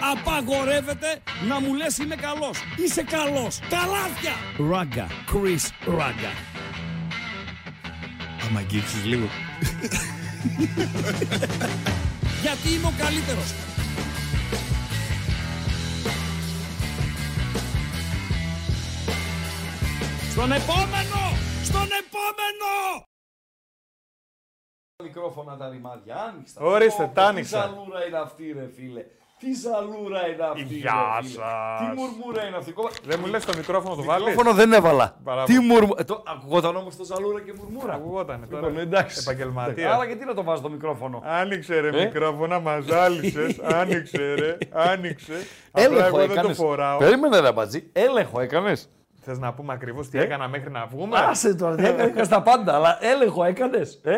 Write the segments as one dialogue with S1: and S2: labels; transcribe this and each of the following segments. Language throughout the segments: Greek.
S1: Απαγορεύεται να μου λες είμαι καλός. Είσαι καλός. Τα λάθια. Ράγκα. Chris Ράγκα.
S2: Άμα αγγίξεις λίγο.
S1: Γιατί είμαι ο καλύτερος. Στον επόμενο! Στον επόμενο! Μικρόφωνα τα ρημάδια, άνοιξα.
S3: Ορίστε,
S1: Πω,
S3: τα
S1: πω,
S3: άνοιξα.
S1: Τι ζαλούρα είναι αυτή ρε φίλε. Τι ζαλούρα είναι αυτή
S3: Γεια
S1: ρε, φίλε.
S3: σας.
S1: Τι μουρμούρα είναι αυτή. Κόμμα-
S3: Δεν μου λες το μικρόφωνο το βάλεις;
S1: Μικρόφωνο δεν έβαλα.
S3: Μπράβο.
S1: Τι μουρμούρα. Το... Ακουγόταν όμως το ζαλούρα και μουρμούρα.
S3: Ακούγότανε τώρα.
S1: Λοιπόν, εντάξει.
S3: Επαγγελματία.
S1: Άρα γιατί να το βάζω το μικρόφωνο;
S3: Άνοιξε ρε
S1: Ε;
S3: μικρόφωνα, μα ζάλισες. Άνοιξε ρε, άνοιξε. Απλά
S1: Έλεγχο
S3: εγώ δεν το
S1: έκανες.
S3: φοράω.
S1: Περίμενε ρε μπατζή. Έλεγχο έκανες.
S3: Θες να πούμε ακριβώς τι
S1: Ε;
S3: έκανα μέχρι να βγούμε;
S1: Άσε τώρα, τι έκανες τα πάντα, αλλά έλεγχο έκανες. Ε;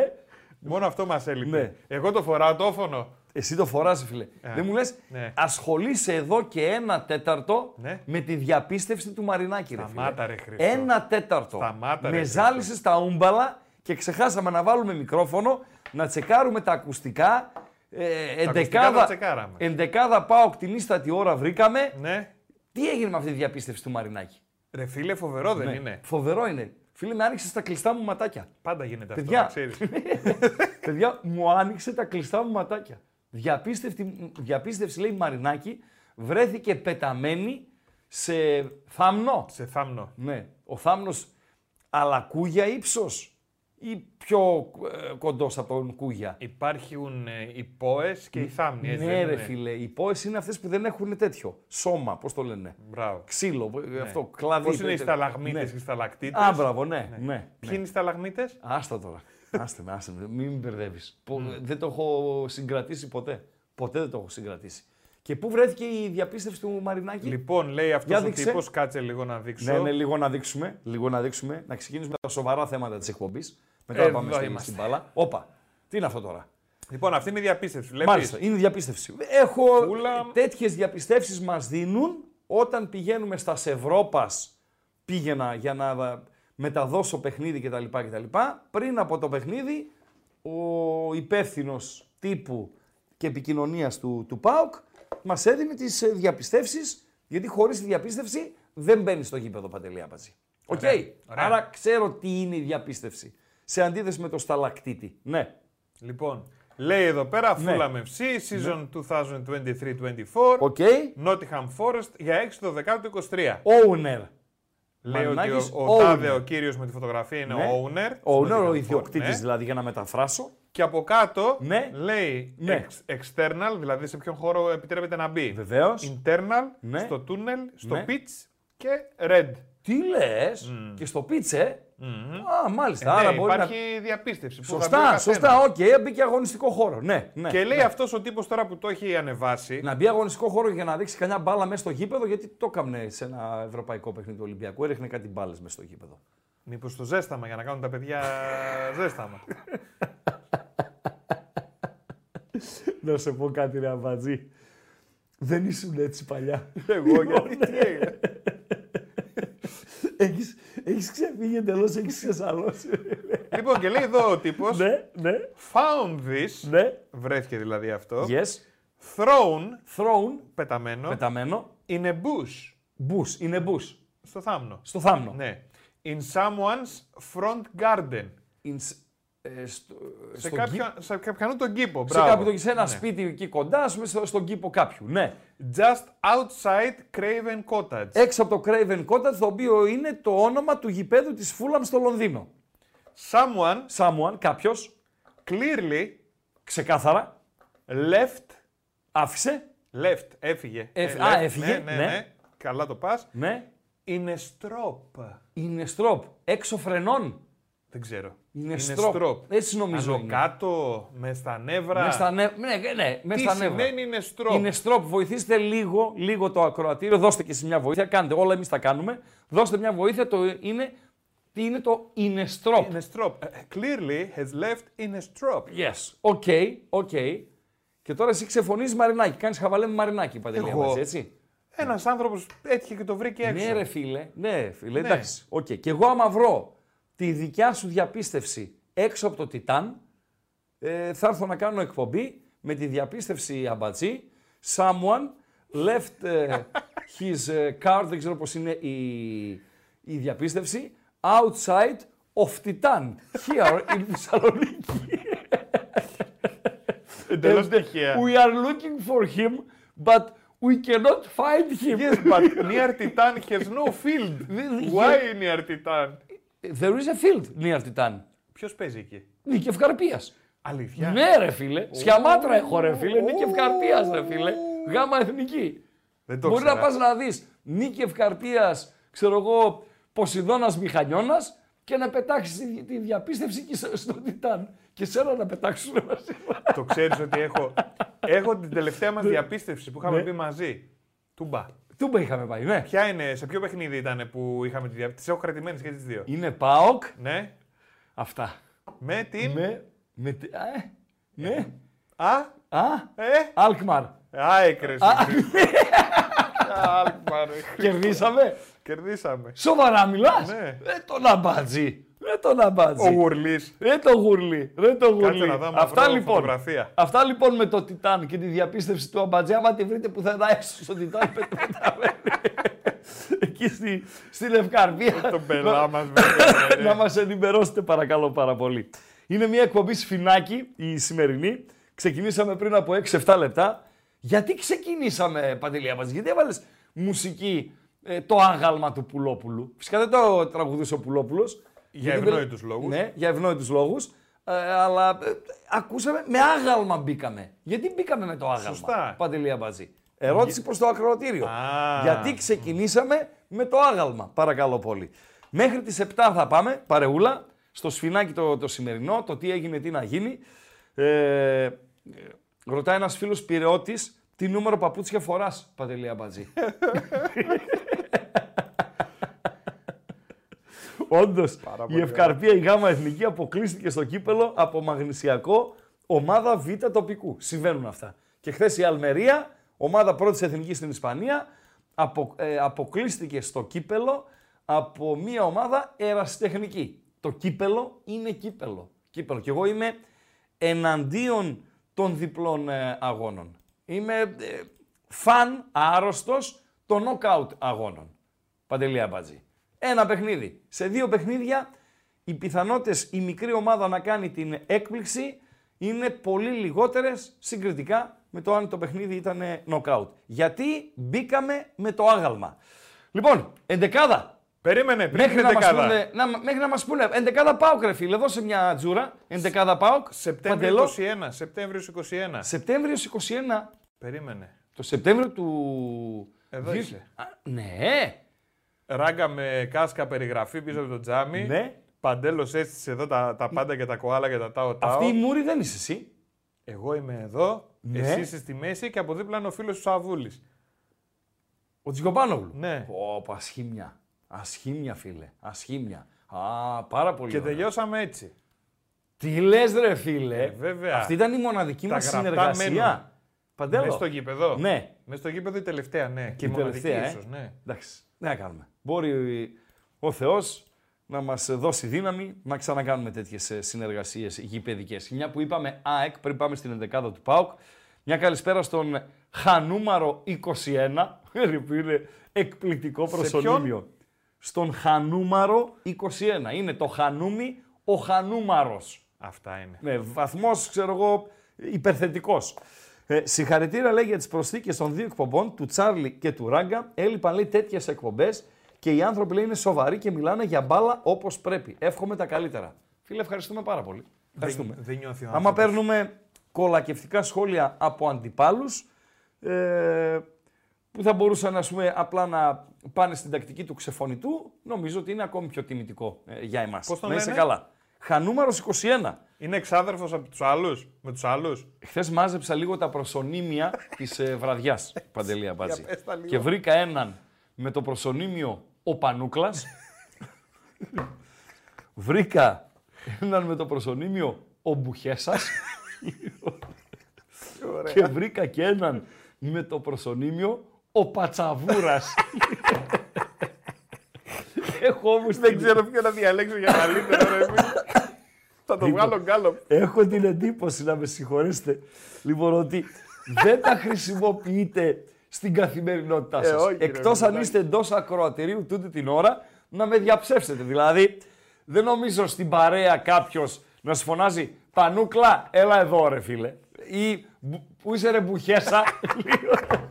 S3: Μόνο αυτό μας έλειπε.
S1: Ναι.
S3: Εγώ το φοράω το όφωνο.
S1: Εσύ το φοράς, φίλε. Δεν μου λες,
S3: ναι.
S1: ασχολείσαι εδώ και ένα τέταρτο
S3: Ναι.
S1: με τη διαπίστευση του Μαρινάκη, ρε φίλε.
S3: Σταμάτα, ρε Χρήστο.
S1: Ένα τέταρτο.
S3: Σταμάτα, ρε
S1: με
S3: Χρήστο.
S1: ζάλισες τα ούμπαλα και ξεχάσαμε να βάλουμε μικρόφωνο, να τσεκάρουμε τα ακουστικά. Ε,
S3: ακουστικά
S1: εντεκάδα,
S3: τα τσεκάραμε.
S1: εντεκάδα πάω την ίστατη ώρα βρήκαμε.
S3: Ναι.
S1: Τι έγινε με αυτή τη διαπίστευση του Μαρινάκη;
S3: Ρε φίλε, φοβερό δεν
S1: Ναι.
S3: είναι.
S1: Φοβερό είναι. Φίλε, με άνοιξε τα κλειστά μου ματάκια.
S3: Πάντα γίνεται αυτό,
S1: Παιδιά.
S3: να ξέρεις.
S1: Παιδιά, μου άνοιξε τα κλειστά μου ματάκια. Διαπίστευτη, διαπίστευση, λέει Μαρινάκη, βρέθηκε πεταμένη σε θάμνο.
S3: Σε θάμνο.
S1: Ναι. Ο θάμνος αλακούγια ύψος ή πιο ε, κοντός από τον κούγια;
S3: Υπάρχουν ε, οι πόες και οι θάμνοι, έτσι
S1: ναι
S3: δεν
S1: ρε
S3: είναι;
S1: φίλε, οι πόες είναι αυτές που δεν έχουν τέτοιο. Σώμα, πώς το λένε.
S3: Μπράβο.
S1: Ξύλο, ε, αυτό, κλαδί.
S3: Πώς είναι οι
S1: τέτοιο.
S3: σταλαγμίτες
S1: Ναι.
S3: και οι σταλακτίτες.
S1: Α, μπράβο, ναι, ναι.
S3: Ποιοι είναι οι σταλαγμίτες;
S1: Άστα τώρα. Άστε με, άστε με. Μην με μπερδεύεις. Δεν το έχω συγκρατήσει ποτέ. Ποτέ δεν το έχω συγκρατήσει. Και πού βρέθηκε η διαπίστευση του Μαρινάκη;
S3: Λοιπόν, λέει αυτός
S1: Για
S3: ο
S1: δείξε.
S3: τύπος, κάτσε λίγο να δείξω.
S1: Ναι, ναι, λίγο να δείξουμε. Λίγο να δείξουμε. Να ξεκινήσουμε με τα σοβαρά θέματα της εκπομπής. Μετά
S3: Εδώ
S1: να πάμε στη,
S3: είμαστε.
S1: στην μπάλα. Όπα. Τι είναι αυτό τώρα;
S3: Λοιπόν, αυτή είναι η διαπίστευση. Βλέπεις;
S1: Μάλιστα, είναι διαπίστευση. Έχω
S3: Ούλα.
S1: τέτοιες διαπιστεύσεις μας δίνουν όταν πηγαίνουμε στα Ευρώπας. Πήγαινα για να μεταδώσω παιχνίδι κτλ. κτλ. Πριν από το παιχνίδι, ο υπεύθυνος τύπου και επικοινωνίας του, του ΠΑΟΚ μας έδινε τις διαπιστεύσεις, γιατί χωρίς τη διαπίστευση δεν μπαίνει στο γήπεδο Παντελή Αμπατζή. Οκ.
S3: Ωραία, ωραία.
S1: Άρα ξέρω τι είναι η διαπίστευση. Σε αντίθεση με το σταλακτήτη. Ναι.
S3: Λοιπόν, λέει εδώ πέρα
S1: Ναι.
S3: Fulham FC, season 2023-24,
S1: Οκ.
S3: Nottingham Forest για 6 το 10 του 23.
S1: Owner.
S3: Λέει ότι
S1: Μαρινάκης,
S3: ο, ο τάδε
S1: owner.
S3: ο κύριος με τη φωτογραφία είναι
S1: Ναι.
S3: ο owner.
S1: Ο
S3: στο
S1: owner, ο
S3: Nottingham
S1: ιδιοκτήτης
S3: Forest, ναι.
S1: δηλαδή για να μεταφράσω.
S3: Και από κάτω
S1: Ναι.
S3: λέει
S1: Ναι.
S3: ex- external, δηλαδή σε ποιον χώρο επιτρέπεται να μπει.
S1: Βεβαίως.
S3: Internal,
S1: Ναι.
S3: στο τούνελ, στο
S1: Ναι.
S3: pitch και red.
S1: Τι λες, και στο πίτσε; Α, μάλιστα.
S3: Ε,
S1: Άρα
S3: ναι,
S1: μπορεί
S3: υπάρχει
S1: να.
S3: διαπίστευση. που θα μπει ο
S1: Σωστά,
S3: καθένας.
S1: σωστά, οκ, μπήκε αγωνιστικό χώρο. Ναι, ναι.
S3: Και λέει
S1: ναι.
S3: αυτός ο τύπος τώρα που το έχει ανεβάσει.
S1: Να μπει αγωνιστικό χώρο για να ρίξει κανένα μπάλα μέσα στο γήπεδο, γιατί το έκαμνε σε ένα ευρωπαϊκό παιχνίδι του Ολυμπιακού. Έριχνε κάτι μπάλες μέσα στο γήπεδο.
S3: Μήπως το ζέσταμα για να κάνουν τα παιδιά ζέσταμα.
S1: Να σε πω κάτι, ρε Αμπατζή. Δεν ήσουν έτσι παλιά.
S3: Εγώ γιατί τι έγινε;
S1: Έχεις, έχεις ξεφύγει εντελώς, έχεις ξεσαλώσει.
S3: λοιπόν και λέει εδώ ο τύπος
S1: ναι, ναι,
S3: Found this,
S1: ναι.
S3: βρέθηκε δηλαδή αυτό,
S1: Yes.
S3: thrown,
S1: Thrown,
S3: πεταμένο,
S1: πεταμένο.
S3: in a bush,
S1: Bush, είναι bush.
S3: στο θάμνο.
S1: Στο θάμνο.
S3: Ναι. In someone's front garden.
S1: In s- ε, στο,
S3: Σε,
S1: στον
S3: κάποιον, σε κάποιον τον κήπο.
S1: Σε,
S3: Μπράβο.
S1: κάποιο, σε ένα
S3: Ναι.
S1: σπίτι εκεί κοντά, ας πούμε, στο, στον κήπο κάποιου. Ναι.
S3: Just outside Craven Cottage.
S1: Έξω από το Craven Cottage, το οποίο είναι το όνομα του γηπέδου της Fulham στο Λονδίνο.
S3: Someone
S1: Someone, κάποιος,
S3: clearly
S1: ξεκάθαρα,
S3: left,
S1: άφησε.
S3: left, έφυγε.
S1: Έφ-
S3: Ε,
S1: α,
S3: left,
S1: έφυγε,
S3: Ναι, ναι,
S1: ναι.
S3: ναι. Καλά το πας.
S1: Ναι.
S3: In a strop.
S1: Είναι στροπ. Έξω φρενών.
S3: Δεν ξέρω.
S1: Είναι strop. Έτσι νομίζω
S3: Άνω
S1: είναι.
S3: κάτω, με στα νεύρα.
S1: Με στα νεύρα. Ναι, ναι, με
S3: Τι
S1: στα νεύρα.
S3: σημαίνει είναι strop.
S1: Είναι στροπ. Βοηθήστε λίγο, λίγο το ακροατήριο. Δώστε και εσείς μια βοήθεια. Κάντε όλα εμείς τα κάνουμε. Δώστε μια βοήθεια. Το είναι, τι είναι το in a strop.
S3: In a strop. Ε, Clearly has left in a strop.
S1: Yes. Οκ, οκ. Και τώρα εσύ ξεφωνείς Μαρινάκη. Κάνεις χαβαλέ με Μαρινάκη, Παντελή,
S3: Εγώ.
S1: μας, έτσι.
S3: Ένας άνθρωπος έτυχε και το βρήκε έξω.
S1: Ναι, ρε φίλε. Ναι, φίλε.
S3: Ναι.
S1: Εντάξει. Οκ. Και εγώ, άμα βρω τη δικιά σου διαπίστευση έξω από το Τιτάν, ε, θα έρθω να κάνω εκπομπή με τη διαπίστευση Αμπατζή. Someone left ε, his ε, card, δεν ξέρω πώς είναι η, η διαπίστευση, outside of Titan, here in Θεσσαλονίκη.
S3: Εντελώς
S1: And
S3: τυχαία.
S1: We are looking for him, but we cannot find him.
S3: Yes, but near Titan has no field. Why near Titan?
S1: There is a field near Titan.
S3: Ποιος παίζει εκεί;
S1: Νίκη Ευκαρπίας.
S3: Αλήθεια;
S1: Ναι ρε φίλε, Σιαμάτρα έχω ρε φίλε, Νίκη Ευκαρπίας ρε φίλε, γάμα εθνική.
S3: Δεν το
S1: Μπορεί να
S3: ήξερα.
S1: πας να δεις Νίκη Ευκαρπίας, ξέρω εγώ, Ποσειδώνας Μηχανιώνας και να πετάξεις τη, τη διαπίστευση και στο- στο Τιτάν. Και σένα να πετάξουν μαζί.
S3: Το ξέρεις ότι έχω, έχω την τελευταία μας διαπίστευση που είχαμε
S1: Ναι.
S3: πει μαζί. Τούμπα.
S1: Τούμπα είχαμε πάει, ναι.
S3: Ποια είναι, σε ποιο παιχνίδι ήταν που είχαμε τη διαπίστευση. Τις έχω κρατημένες και τις δύο.
S1: Είναι ΠΑΟΚ,
S3: Ναι.
S1: αυτά.
S3: Με την...
S1: Με, με, τι- α, ε, ναι,
S3: Α,
S1: α,
S3: ε,
S1: Αλκμαρ.
S3: α, έκρες. Αλκμαρ.
S1: Κερδίσαμε.
S3: Κερδίσαμε.
S1: Σοβαρά μιλάς;
S3: Ναι.
S1: Ρε τον αμπάτζι. Ρε τον αμπάτζι.
S3: Ο Γουρλής.
S1: Ρε το γουρλί, ρε το γουρλί.
S3: Κάτσε να δω άμα
S1: Αυτά
S3: βρω
S1: λοιπόν.
S3: φωτογραφία.
S1: Αυτά λοιπόν με το Τιτάν και τη διαπίστευση του Αμπατζέ, άμα τη βρείτε πουθενά έξω στο Τιτάν, πετε πεταμένη. Εκεί στη, στην Ευκαρπία.
S3: Τον πελά μας βέβαια. ρε.
S1: να μας ενημερώσετε παρακαλώ πάρα πολύ. Είναι μια εκπομπή σφινάκι η σημερινή. Ξεκινήσαμε πριν από 6-7 λεπτά. Γιατί ξεκινήσαμε, Παντελή Αμπατζή, γιατί έβαλες μουσική ε, το άγαλμα του Πουλόπουλου; Φυσικά δεν το τραγουδούσε ο Πουλόπουλος.
S3: Για
S1: γιατί δεν-
S3: ευνόητους λόγους.
S1: Ναι, για ευνόητους λόγους. Ε, αλλά ε, ακούσαμε, με άγαλμα μπήκαμε. Γιατί μπήκαμε με το άγαλμα,
S3: Σωστά.
S1: Παντελή Αμπατζή. Ερώτηση προς το ακροατήριο.
S3: Α.
S1: Γιατί ξεκινήσαμε με το άγαλμα, παρακαλώ πολύ. Μέχρι τις 7 θα πάμε, παρεούλα, στο σφινάκι το, το σημερινό, το τι έγινε, τι να γίνει. Ε, ε, ρωτάει ένας φίλος πυρεώτης, τι νούμερο παπούτσια φοράς, Παντελή Αμπατζή. Όντως, η
S3: πολύ
S1: Ευκαρπία η Γάμα Εθνική αποκλείστηκε στο κύπελο από μαγνησιακό ομάδα Β τοπικού. Συμβαίνουν αυτά. Και χθες η Αλμερία, ομάδα πρώτης εθνικής στην Ισπανία, απο, ε, αποκλείστηκε στο κύπελο από μια ομάδα ερασιτεχνική. Το κύπελο είναι κύπελο. κύπελο. Και εγώ είμαι εναντίον των διπλών ε, αγώνων. Είμαι ε, φαν άρρωστος των knockout αγώνων. Παντελή Αμπάτζη. Ένα παιχνίδι. Σε δύο παιχνίδια οι πιθανότητες η μικρή ομάδα να κάνει την έκπληξη είναι πολύ λιγότερες συγκριτικά με το αν το παιχνίδι ήταν knockout. Γιατί μπήκαμε με το άγαλμα. Λοιπόν, εντεκάδα.
S3: Περίμενε, πριν
S1: Μέχρι
S3: την
S1: να, μας
S3: δεκάδα.
S1: πούνε, να, μέχρι να μας πούνε, εντεκάδα ΠΑΟΚ ρε φίλε, δώσε μια τζούρα, εντεκάδα ΠΑΟΚ,
S3: Σεπτέμβριο
S1: Παντελό.
S3: 21. Σεπτέμβριο 21.
S1: Σεπτέμβριος 21,
S3: Περίμενε.
S1: το Σεπτέμβριο του...
S3: Εδώ
S1: δύο-
S3: είσαι.
S1: Α, ναι,
S3: Ράγκα με κάσκα περιγραφή πίσω από το τζάμι.
S1: ναι.
S3: Παντέλος έστησε εδώ τα, τα πάντα και τα κοάλα και τα τάο τάο.
S1: Αυτή η μούρη δεν είσαι εσύ.
S3: Εγώ είμαι εδώ,
S1: Ναι.
S3: εσύ είσαι στη μέση και από δίπλα είναι ο φίλος του Σαβούλης.
S1: Ο Τζικοπάνογλου.
S3: Ναι.
S1: Πω, πω, ασχήμια. Ασχήμια, φίλε. Ασχήμια. Α, πάρα πολύ.
S3: Και
S1: ωραία.
S3: τελειώσαμε έτσι.
S1: Τι λες, ρε φίλε;
S3: Ε, βέβαια.
S1: Αυτή ήταν η μοναδική
S3: Τα
S1: μας
S3: γραπτά
S1: συνεργασία.
S3: μένουν.
S1: Παντέλο.
S3: Μέσα στο γήπεδο.
S1: Ναι.
S3: Μέσα στο γήπεδο η τελευταία, ναι. Και
S1: Η
S3: η μοναδική
S1: τελευταία, ε.
S3: ίσως, ναι.
S1: Εντάξει. Τι να κάνουμε. Μπορεί ο Θεός να μας δώσει δύναμη να ξανακάνουμε τέτοιες συνεργασίες γηπαιδικές. Μια που είπαμε ΑΕΚ, πριν πάμε στην 11η του ΠΑΟΚ. Μια καλησπέρα στον Χανούμαρο 21, που είναι εκπληκτικό προσωνύμιο. Στον Χανούμαρο 21. Είναι το Χανούμι ο Χανούμαρος.
S3: Αυτά είναι.
S1: Ναι, βαθμός, ξέρω εγώ, υπερθετικός. Ε, συγχαρητήρια λέει για τις προσθήκες των δύο εκπομπών, του Τσάρλι και του Ράγκα. Έλειπαν λέει τέτοιες εκπομπές και οι άνθρωποι λέει είναι σοβαροί και μιλάνε για μπάλα όπως πρέπει. Εύχομαι τα καλύτερα. Φίλε, ευχαριστούμε πάρα πολύ. Ευχαριστούμε.
S3: Δεν, δεν νιώθει ο
S1: Άμα
S3: άνθρωπος.
S1: παίρνουμε κολακευτικά σχόλια από αντιπάλους, ε, που θα μπορούσαν ας πούμε, απλά να πάνε στην τακτική του ξεφωνητού, νομίζω ότι είναι ακόμη πιο τιμητικό ε, για εμάς.
S3: Πώς τον
S1: να είσαι
S3: λένε;
S1: καλά. Χανούμαρος 21.
S3: Είναι εξάδερφος από τους άλλους. Με τους άλλους.
S1: Χθες μάζεψα λίγο τα προσωνύμια της ε, βραδιάς, Παντελή Αμπάτζη.
S3: πες τα λίγο.
S1: Και βρήκα έναν με το προσωνύμιο ο Πανούκλας. βρήκα έναν με το προσωνύμιο ο Μπουχέσας. και βρήκα και έναν με το προσωνύμιο ο Πατσαβούρας. Έχω όμως
S3: Δεν
S1: την-
S3: ξέρω ποιο να διαλέξω για καλύτερο. ρε, εμείς. Θα το
S1: Λοιπόν.
S3: βγάλω γκάλωπ.
S1: Έχω την εντύπωση, να με συγχωρέσετε, λοιπόν, ότι δεν τα χρησιμοποιείτε στην καθημερινότητά
S3: Ε,
S1: σας.
S3: όχι, ρε,
S1: Εκτός αν
S3: Μητσοτάκη.
S1: είστε εντός ακροατηρίου τούτη την ώρα να με διαψεύσετε. Δηλαδή, δεν νομίζω στην παρέα κάποιος να σου φωνάζει Πανούκλα, έλα εδώ ρε φίλε. Ή «Μπου- πού είσαι ρε μπουχέσα.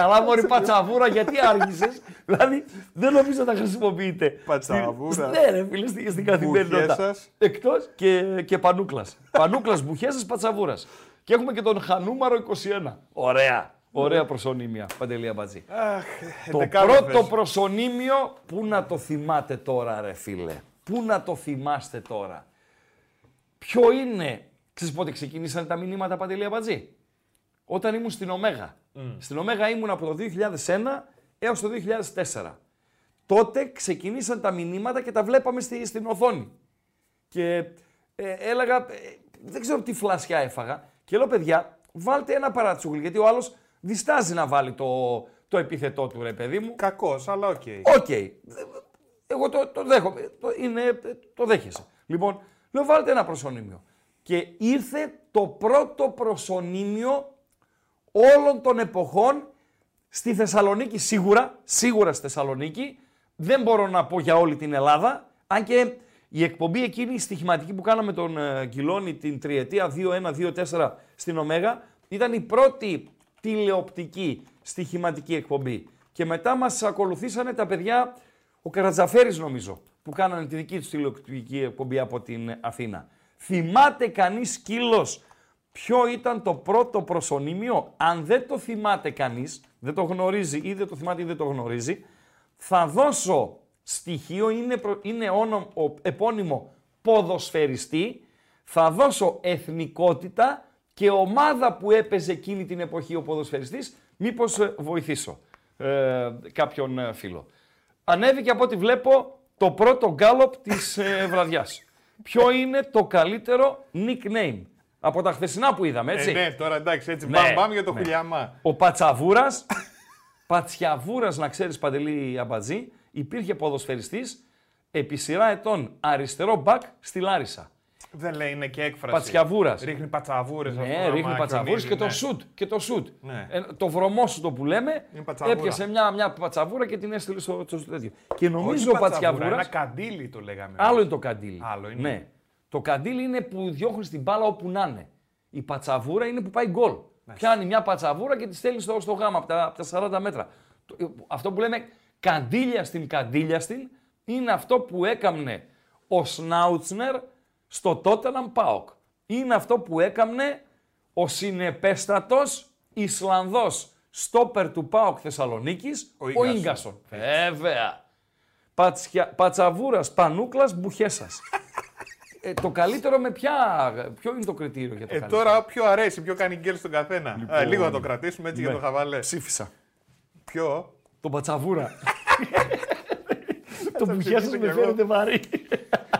S1: Καλά μωρή πατσαβούρα, γιατί άργησες; δηλαδή, δεν νομίζω να τα χρησιμοποιείτε.
S3: Πατσαβούρα.
S1: Στην- Ναι ρε φίλε, στην, στην καθημερινότητα.
S3: Μπουχέσας.
S1: Εκτός και, και πανούκλας. Πανούκλας, μπουχέσας, πατσαβούρας. Και έχουμε και τον Χανούμαρο 21. Ωραία. Ωραία προσωνύμια, Παντελία Μπατζή.
S3: Αχ,
S1: Το
S3: εντεκάδες.
S1: πρώτο προσωνύμιο, πού να το θυμάται τώρα ρε φίλε; Πού να το θυμάστε τώρα; Ποιο είναι, ξέρεις πότε ξεκινήσαν τα μηνύματα Παντελία Μπατζή. Όταν ήμουν στην Ωμέγα. Στην Ωμέγα ήμουν από το 2001 έως το 2004. Τότε ξεκινήσαν τα μηνύματα και τα βλέπαμε στη, στην οθόνη. Και ε, έλεγα, ε, δεν ξέρω τι φλασιά έφαγα. Και λέω, παιδιά, βάλτε ένα παρατσούκλι, γιατί ο άλλος διστάζει να βάλει το, το επίθετό του, ρε παιδί μου.
S3: Κακός, αλλά οκ.
S1: Οκ. Εγώ το, το δέχομαι. Το, είναι, το δέχεσαι. Λοιπόν, λέω βάλτε ένα προσωνύμιο. Και ήρθε το πρώτο προσωνύμιο όλων των εποχών στη Θεσσαλονίκη σίγουρα, σίγουρα στη Θεσσαλονίκη. Δεν μπορώ να πω για όλη την Ελλάδα, αν και η εκπομπή εκείνη, η στοιχηματική που κάναμε τον ε, Κιλόνι την τριετία 2-1-2-4 στην Ωμέγα, ήταν η πρώτη τηλεοπτική στοιχηματική εκπομπή. Και μετά μας ακολουθήσανε τα παιδιά, ο Καρατζαφέρης νομίζω, που κάνανε τη δική τους τηλεοπτική εκπομπή από την Αθήνα. Θυμάται κανείς σκύλος ποιο ήταν το πρώτο προσωνύμιο. Αν δεν το θυμάται κανείς, δεν το γνωρίζει ή δεν το θυμάται ή δεν το γνωρίζει, θα δώσω στοιχείο, είναι, προ- είναι όνο- ο επώνυμο ποδοσφαιριστή, θα δώσω εθνικότητα και ομάδα που έπαιζε εκείνη την εποχή ο ποδοσφαιριστής, μήπως ε, βοηθήσω ε, κάποιον ε, φίλο. Ανέβηκε από ό,τι βλέπω το πρώτο γκάλοπ της ε, βραδιάς. Ποιο είναι το καλύτερο nickname; Από τα χθεσινά που είδαμε, έτσι.
S3: Ε, ναι, τώρα εντάξει, έτσι
S1: Ναι,
S3: μπαμ μπαμ για το
S1: ναι.
S3: χουλιαμά.
S1: Ο Πατσαβούρας, Πατσιαβούρας να ξέρεις Παντελή Αμπατζή, υπήρχε ποδοσφαιριστής επί σειρά ετών αριστερό μπακ στη Λάρισα.
S3: Δεν λέει, είναι και έκφραση.
S1: Πατσιαβούρας.
S3: Ρίχνει πατσαβούρες. αυτό,
S1: Ναι,
S3: άμα
S1: ρίχνει πατσαβούρες και το
S3: ναι.
S1: σουτ. Και το σουτ.
S3: Ναι.
S1: Ε, το βρωμό σου το που λέμε,
S3: Είναι πατσαβούρα.
S1: έπιασε μια, μια πατσαβούρα και την έστειλε στο, στο, στο τέτοιο. Και
S3: Όχι
S1: νομίζω ο
S3: πατσαβούρα,
S1: Πατσιαβούρας...
S3: Ένα καντήλι το λέγαμε.
S1: Άλλο είναι το καντήλι.
S3: Άλλο είναι.
S1: Ναι. Το καντήλι είναι που διώχνεις την μπάλα όπου να είναι. Η πατσαβούρα είναι που πάει γκολ. Πιάνει μια πατσαβούρα και τη στέλνει στο, στο γάμα από τα, από τα 40 μέτρα. Το- ε, Αυτό που λέμε καντήλια στην καντήλια στην είναι αυτό που έκαμνε ο Σνάουτσνερ στο Τότεναμ Πάοκ. Είναι αυτό που έκαμνε ο συνεπέστατος Ισλανδός στόπερ του Πάοκ Θεσσαλονίκης,
S3: Ο
S1: ο
S3: Ίγκασον.
S1: Ίγκασον. Βέβαια. Πατσια... Πατσαβούρας, Πανούκλας, Μπουχέσας. ε, το καλύτερο με ποια... Ποιο είναι το κριτήριο για το
S3: Ε,
S1: καλύτερο.
S3: τώρα ποιο αρέσει, ποιο κάνει γκέλ στον καθένα. Α, λίγο να το κρατήσουμε έτσι για
S1: Ναι.
S3: το χαβαλέ.
S1: Ψήφισα.
S3: Ποιο;
S1: Το Πατσαβούρα. το
S3: ψηφίσω
S1: Μπουχέσας
S3: κι
S1: με
S3: εγώ.
S1: φαίνεται βαρύ.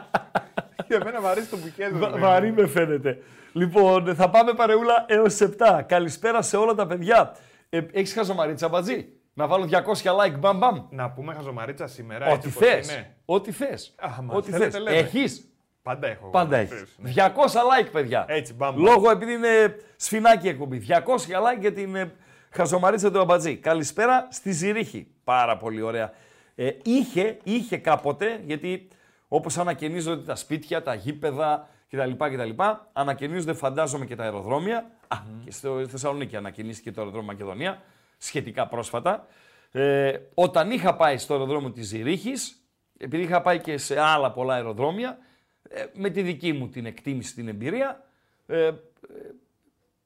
S3: Για μένα μου αρέσει το μπουκέ.
S1: Βα- βαρύ με φαίνεται. Λοιπόν, θα πάμε παρεούλα έως 7. Καλησπέρα σε όλα τα παιδιά. Ε, έχεις χαζομαρίτσα μπατζή; Να βάλω 200 like μπαμ μπαμ.
S3: Να πούμε χαζομαρίτσα σήμερα.
S1: Ό,τι
S3: έτσι όπως
S1: θες.
S3: είναι.
S1: Ό,τι θες.
S3: Α, μα
S1: Ό,τι
S3: θέλετε,
S1: θες.
S3: Λέμε.
S1: Έχεις.
S3: Πάντα έχω.
S1: Πάντα
S3: εγώ,
S1: έχεις.
S3: ναι.
S1: 200 like, παιδιά.
S3: Έτσι, μπαμ, μπαμ.
S1: Λόγω επειδή είναι σφινάκι η εκπομπή. 200 like για την ε, χαζομαρίτσα του Αμπατζή. Καλησπέρα στη Ζηρίχη. Πάρα πολύ ωραία. Ε, είχε, είχε κάποτε, γιατί όπως ανακαινίζονται τα σπίτια, τα γήπεδα κτλ. κτλ ανακαινίζονται φαντάζομαι και τα αεροδρόμια. Α, και στο Θεσσαλονίκη ανακαινίστηκε το αεροδρόμιο Μακεδονία, σχετικά πρόσφατα. Ε, όταν είχα πάει στο αεροδρόμιο της Ζηρίχης, επειδή είχα πάει και σε άλλα πολλά αεροδρόμια, ε, με τη δική μου την εκτίμηση, την εμπειρία, ε, ε,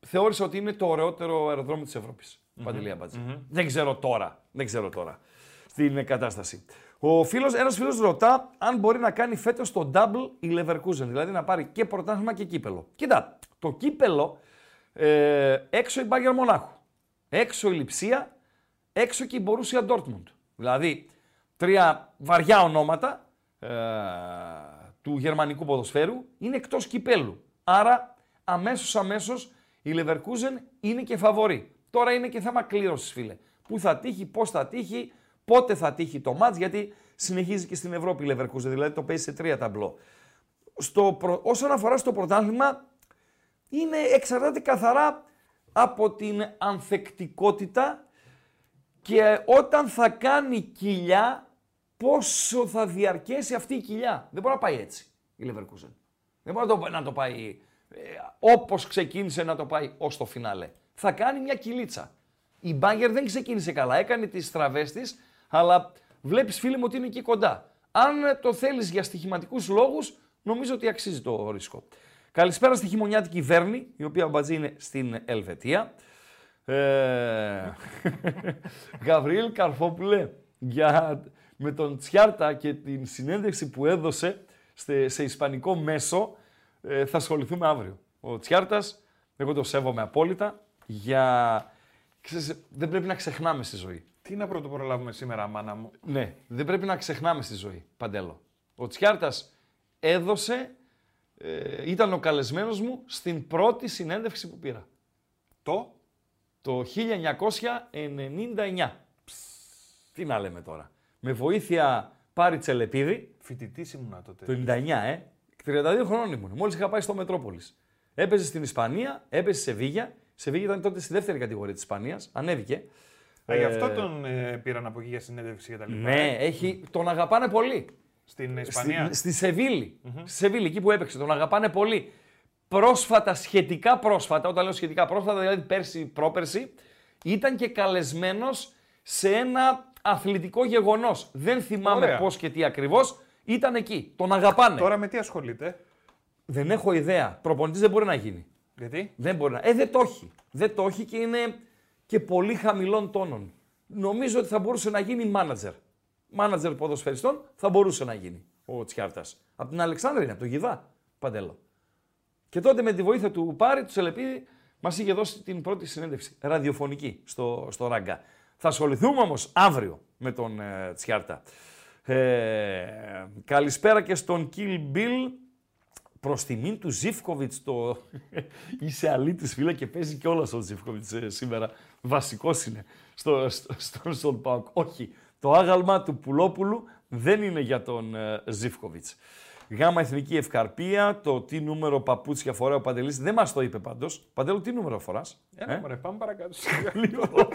S1: θεώρησα ότι είναι το ωραιότερο αεροδρόμιο της Ευρώπης. Παντελή Αμπατζή. Δεν ξέρω τώρα. Δεν ξέρω τώρα στην κατάσταση. Ο φίλος, ένας φίλος ρωτά αν μπορεί να κάνει φέτος το double η Leverkusen, δηλαδή να πάρει και πρωτάθλημα και κύπελο. Κοίτα, το κύπελο ε, έξω η Bayern Μονάχου, έξω η Λιψία, έξω και η Borussia Dortmund. Δηλαδή, τρία βαριά ονόματα ε, του γερμανικού ποδοσφαίρου είναι εκτός κυπέλου. Άρα, αμέσως αμέσως η Leverkusen είναι και φαβορή. Τώρα είναι και θέμα κλήρωσης, φίλε. Πού θα τύχει, πώς θα τύχει, πότε θα τύχει το μάτς, γιατί συνεχίζει και στην Ευρώπη η Leverkusen, δηλαδή το παίζει σε τρία ταμπλό. Στο, προ- όσον αφορά στο πρωτάθλημα, είναι, εξαρτάται καθαρά από την ανθεκτικότητα και όταν θα κάνει κοιλιά, πόσο θα διαρκέσει αυτή η κοιλιά. Δεν μπορεί να πάει έτσι η Leverkusen. Δεν μπορεί να το, να το πάει ε, όπως ξεκίνησε να το πάει ως το φινάλε. Θα κάνει μια κυλίτσα. Η Μπάγκερ δεν ξεκίνησε καλά, έκανε τις στραβές της, αλλά βλέπεις φίλε μου ότι είναι εκεί κοντά. Αν το θέλεις για στοιχηματικούς λόγους, νομίζω ότι αξίζει το ρίσκο. Καλησπέρα στη χειμωνιάτικη Βέρνη, η οποία μπατζή είναι στην Ελβετία. Ε, Γαβριήλ Καρφόπουλε, για, με τον Τσιάρτα και την συνέντευξη που έδωσε σε, σε ισπανικό μέσο, ε, θα ασχοληθούμε αύριο. Ο Τσιάρτας, εγώ το σέβομαι απόλυτα, για... Ξέρεις, δεν πρέπει να ξεχνάμε στη ζωή.
S3: Τι να πρώτο προλάβουμε σήμερα, μάνα μου;
S1: Ναι, δεν πρέπει να ξεχνάμε στη ζωή, Παντέλο. Ο Τσιάρτας έδωσε, ε, ήταν ο καλεσμένος μου στην πρώτη συνέντευξη που πήρα.
S3: Το;
S1: Το 1999. Τι να λέμε τώρα. Με βοήθεια Πάρη Τσελεπίδη,
S3: φοιτητής ήμουνα τότε.
S1: το 99, ε, 32 χρόνων ήμουν. Μόλις είχα πάει στο Μετρόπολης. Έπαιζε στην Ισπανία, έπαιζε σε Σεβίγια. Σεβίγια ήταν τότε στη δεύτερη κατηγορία της Ισπανίας. Ανέβηκε.
S3: Α, γι'
S1: Ε,
S3: αυτό τον ε, πήραν από εκεί για συνέντευξη και τα λοιπά.
S1: Ναι, έχει, τον αγαπάνε πολύ.
S3: Στην Ισπανία;
S1: Στη, στη σεβιλη Στη Σεβίλη, εκεί που έπαιξε. Τον αγαπάνε πολύ. Πρόσφατα, σχετικά πρόσφατα, όταν λέω σχετικά πρόσφατα, δηλαδή πέρσι, πρόπερσι, ήταν και καλεσμένος σε ένα αθλητικό γεγονός. Δεν θυμάμαι
S3: Ωραία.
S1: πώς και τι ακριβώς. Ήταν εκεί. Τον αγαπάνε.
S3: Τώρα με τι ασχολείται;
S1: Δεν έχω ιδέα. Προπονητής δεν μπορεί να γίνει.
S3: Γιατί;
S1: Δεν μπορεί να. Ε, δεν το έχει. Δεν το έχει και είναι και πολύ χαμηλών τόνων. Νομίζω ότι θα μπορούσε να γίνει μάνατζερ. Μάνατζερ ποδοσφαιριστών θα μπορούσε να γίνει ο Τσιάρτας. Από την Αλεξάνδρεια είναι, από το Γιδά. Παντέλο. Και τότε με τη βοήθεια του Πάρη, του Σελεπίδη, μας είχε δώσει την πρώτη συνέντευξη ραδιοφωνική στο, στο Ράγκα. Θα ασχοληθούμε όμως αύριο με τον ε, Τσιάρτα. Ε, καλησπέρα και στον Kill Bill προς τιμήν του Ζήφκοβιτς το. Είσαι αλήτης, φίλε, και παίζει κιόλας ο Ζήφκοβιτς σήμερα. Βασικός είναι στο, στο, στο, στον ΠΑΟΚ. Όχι. Το άγαλμα του Πουλόπουλου δεν είναι για τον ε, Ζήφκοβιτς. Γάμα Εθνική Ευκαρπία, το τι νούμερο παπούτσια φοράει ο Παντελής, δεν μας το είπε πάντως. Παντέλο, τι νούμερο φοράς;
S3: Έλα,
S1: ε;
S3: μωρέ, πάμε παρακάτω.
S1: Λοιπόν.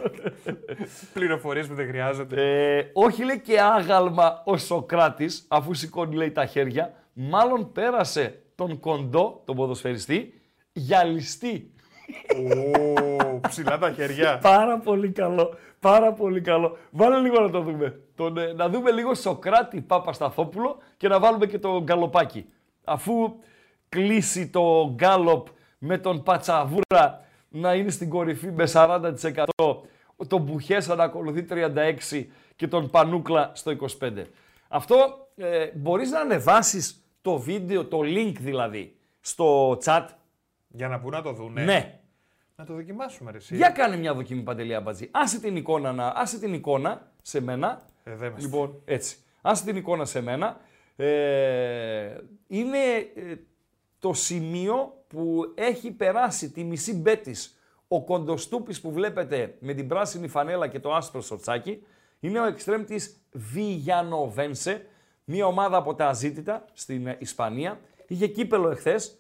S3: Πληροφορίες που δεν χρειάζονται.
S1: Ε, όχι λέει και άγαλμα ο Σοκράτης, αφού σηκώνει λέει τα χέρια, μάλλον πέρασε τον κοντό, τον ποδοσφαιριστή, για ληστή.
S3: Ω, ψηλά τα χέρια.
S1: Πάρα πολύ καλό, πάρα πολύ καλό. Βάλε λίγο να το δούμε. Τον, ε, να δούμε λίγο Σοκράτη Παπασταθόπουλο και να βάλουμε και το γκαλοπάκι. Αφού κλείσει το γκάλοπ με τον Πατσαβούρα να είναι στην κορυφή με 40%, τον Μπουχέσα να ακολουθεί 36% και τον Πανούκλα στο 25%. Αυτό ε, μπορείς να ανεβάσεις το βίντεο, το link δηλαδή, στο chat.
S3: Για να πού να το δούνε;
S1: ναι.
S3: Να το δοκιμάσουμε, ρε, εσύ.
S1: Για κάνε μια δοκιμή Παντελή Αμπατζή. Άσε την εικόνα, να... Άσε την εικόνα σε μένα.
S3: Ε, δεν με
S1: Λοιπόν, έτσι. Άσε την εικόνα σε μένα. Ε, είναι ε, το σημείο που έχει περάσει τη μισή μπέτης ο κοντοστούπης που βλέπετε με την πράσινη φανέλα και το άσπρο σορτσάκι. Είναι ο εξτρέμ της Βιγιανοβένσε, μια ομάδα από τα αζήτητα στην ε, Ισπανία. Είχε κύπελο εχθές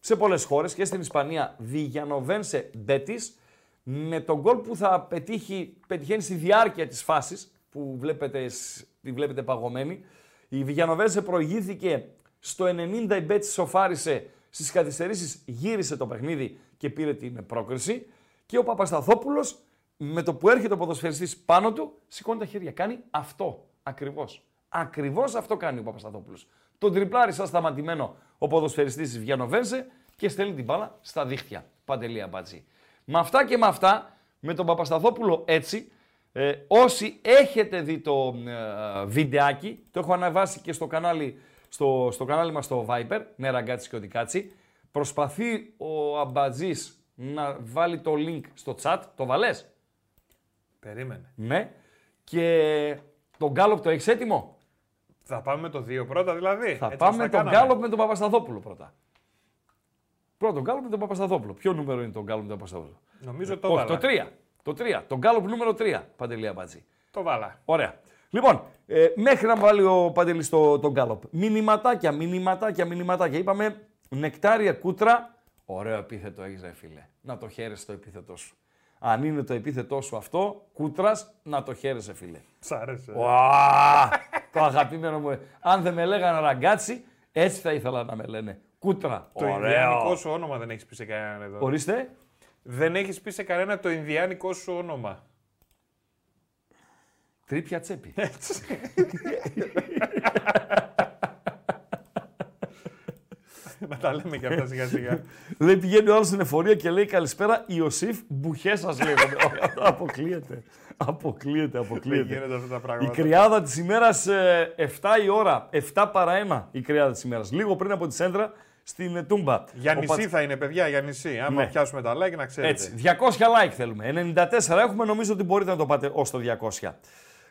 S1: σε πολλές χώρες και στην Ισπανία Βιγιανοβένσε Μπέτης με τον γκολ που θα πετύχει, πετυχαίνει στη διάρκεια της φάσης που βλέπετε, σ- τη βλέπετε παγωμένη. Η Βιγιανοβένσε προηγήθηκε στο 90 η Μπέτης σοφάρισε στις καθυστερήσεις γύρισε το παιχνίδι και πήρε την πρόκριση και ο Παπασταθόπουλος με το που έρχεται ο ποδοσφαιριστής πάνω του σηκώνει τα χέρια. Κάνει αυτό ακριβώς. Ακριβώς αυτό κάνει ο Παπασταθόπουλος. Τον τριπλάρει σαν σταματημένο ο ποδοσφαιριστής της Βιανοβένσε και στέλνει την μπάλα στα δίχτυα. Παντελία μπατζή. Με αυτά και με αυτά, με τον Παπασταθόπουλο έτσι, ε, όσοι έχετε δει το ε, βιντεάκι, το έχω αναβάσει και στο κανάλι, στο, στο κανάλι μας στο Viper, με ραγκάτσι και οτικάτσι, προσπαθεί ο Αμπατζής να βάλει το link στο chat, το βαλές,
S3: Περίμενε.
S1: ναι, και τον Γκάλοπ το έχεις έτοιμο;
S3: Θα πάμε με το 2 πρώτα δηλαδή.
S1: Θα
S3: Έτσι
S1: πάμε
S3: όπως τα
S1: τον
S3: κάναμε.
S1: Γκάλοπ με τον Παπασταθόπουλο πρώτα. Πρώτον Γκάλοπ με τον Παπασταθόπουλο. Ποιο νούμερο είναι τον Γκάλοπ με τον Παπασταθόπουλο;
S3: Νομίζω το
S1: Όχι,
S3: βάλα.
S1: το 3. Το 3. Τον Γκάλοπ νούμερο 3. Παντελή Αμπατζή.
S3: Το βάλα.
S1: Ωραία. Λοιπόν, ε, μέχρι να βάλει ο Παντελής το, τον Γκάλοπ. Μηνυματάκια, μηνυματάκια, μηνυματάκια. Είπαμε νεκτάρια κούτρα. Ωραίο επίθετο έχεις ρε φίλε. Να το χαίρεσαι το επίθετο σου. Αν είναι το επίθετό σου αυτό, κούτρας, να το χαίρεσαι, φίλε.
S3: Σ' άρεσε.
S1: Ουα, το αγαπημένο μου. Αν δεν με λέγανε ραγκάτσι, έτσι θα ήθελα να με λένε. Κούτρα.
S3: Το
S1: Ωραίο.
S3: Ινδιάνικό σου όνομα δεν έχεις πει σε κανέναν εδώ.
S1: Ορίστε.
S3: Δεν έχεις πει σε κανένα το Ινδιάνικό σου όνομα.
S1: Τρίπια τσέπη.
S3: Να τα λέμε και αυτά σιγά σιγά.
S1: λέει πηγαίνει ο άλλος στην εφορία και λέει καλησπέρα. Ιωσήφ, μπουχές σας λέγονται. αποκλείεται. Αποκλείεται,
S3: Δεν
S1: αποκλείεται.
S3: γίνονται αυτά τα
S1: Η
S3: πράγματα.
S1: κρυάδα της ημέρας 7 η ώρα. 7 παρά 1 η κρυάδα της ημέρας. Λίγο πριν από τη σέντρα στην ε, Τούμπα.
S3: Για
S1: Ο
S3: νησί
S1: Πατς-
S3: θα είναι, παιδιά, για νησί. Άμα
S1: Ναι.
S3: πιάσουμε τα like να ξέρετε.
S1: Έτσι. 200 like θέλουμε. 94 έχουμε, νομίζω ότι μπορείτε να το πάτε ως το 200.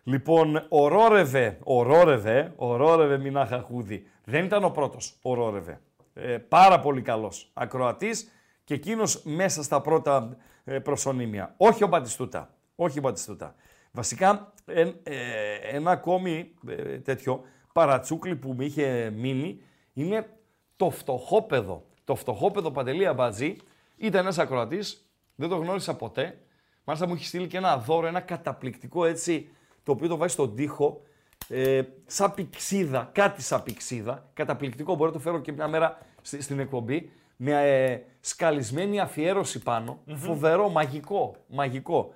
S1: Λοιπόν, ο Ρόρεβε, ο Ρόρεβε, ο Ρόρεβε Μινάχα Χούδη, δεν ήταν ο πρώτος, ο Ρόρεβε. Ε, πάρα πολύ καλός ακροατής και εκείνος μέσα στα πρώτα ε, προσωνύμια. Όχι ο Μπατιστούτα, όχι ο Μπατιστούτα. Βασικά, εν- ε, ένα ακόμη ε, τέτοιο παρατσούκλι που μου είχε μείνει είναι το φτωχόπεδο. Το φτωχόπεδο Παντελή Αμπατζή ήταν ένας ακροατής, δεν το γνώρισα ποτέ. Μάλιστα μου έχει στείλει και ένα δώρο, ένα καταπληκτικό έτσι, το οποίο το βάζει στον τοίχο, ε, σαν πηξίδα, κάτι σαν πηξίδα, καταπληκτικό, μπορώ να το φέρω και μια μέρα στη- στην εκπομπή, με ε, σκαλισμένη αφιέρωση πάνω, φοβερό, μαγικό, μαγικό.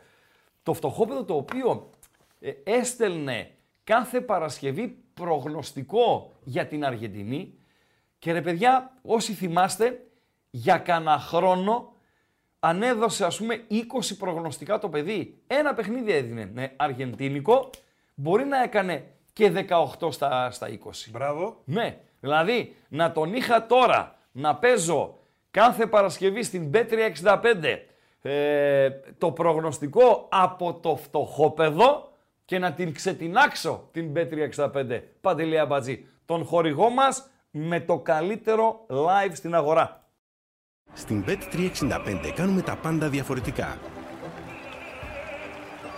S1: Το φτωχόπεδο το οποίο ε, έστελνε κάθε Παρασκευή προγνωστικό για την Αργεντινή. Και ρε παιδιά, όσοι θυμάστε, για κανένα χρόνο ανέδωσε ας πούμε 20 προγνωστικά το παιδί. Ένα παιχνίδι έδινε. Ναι, αργεντίνικο, μπορεί να έκανε και 18 στα, στα 20.
S3: Μπράβο.
S1: Ναι, δηλαδή να τον είχα τώρα να παίζω κάθε Παρασκευή στην B365 ε, το προγνωστικό από το φτωχόπεδο και να την ξετινάξω την B365 Παντελή Αμπατζή. Τον χορηγό μας με το καλύτερο live στην αγορά.
S2: Στην Bet365 κάνουμε τα πάντα διαφορετικά.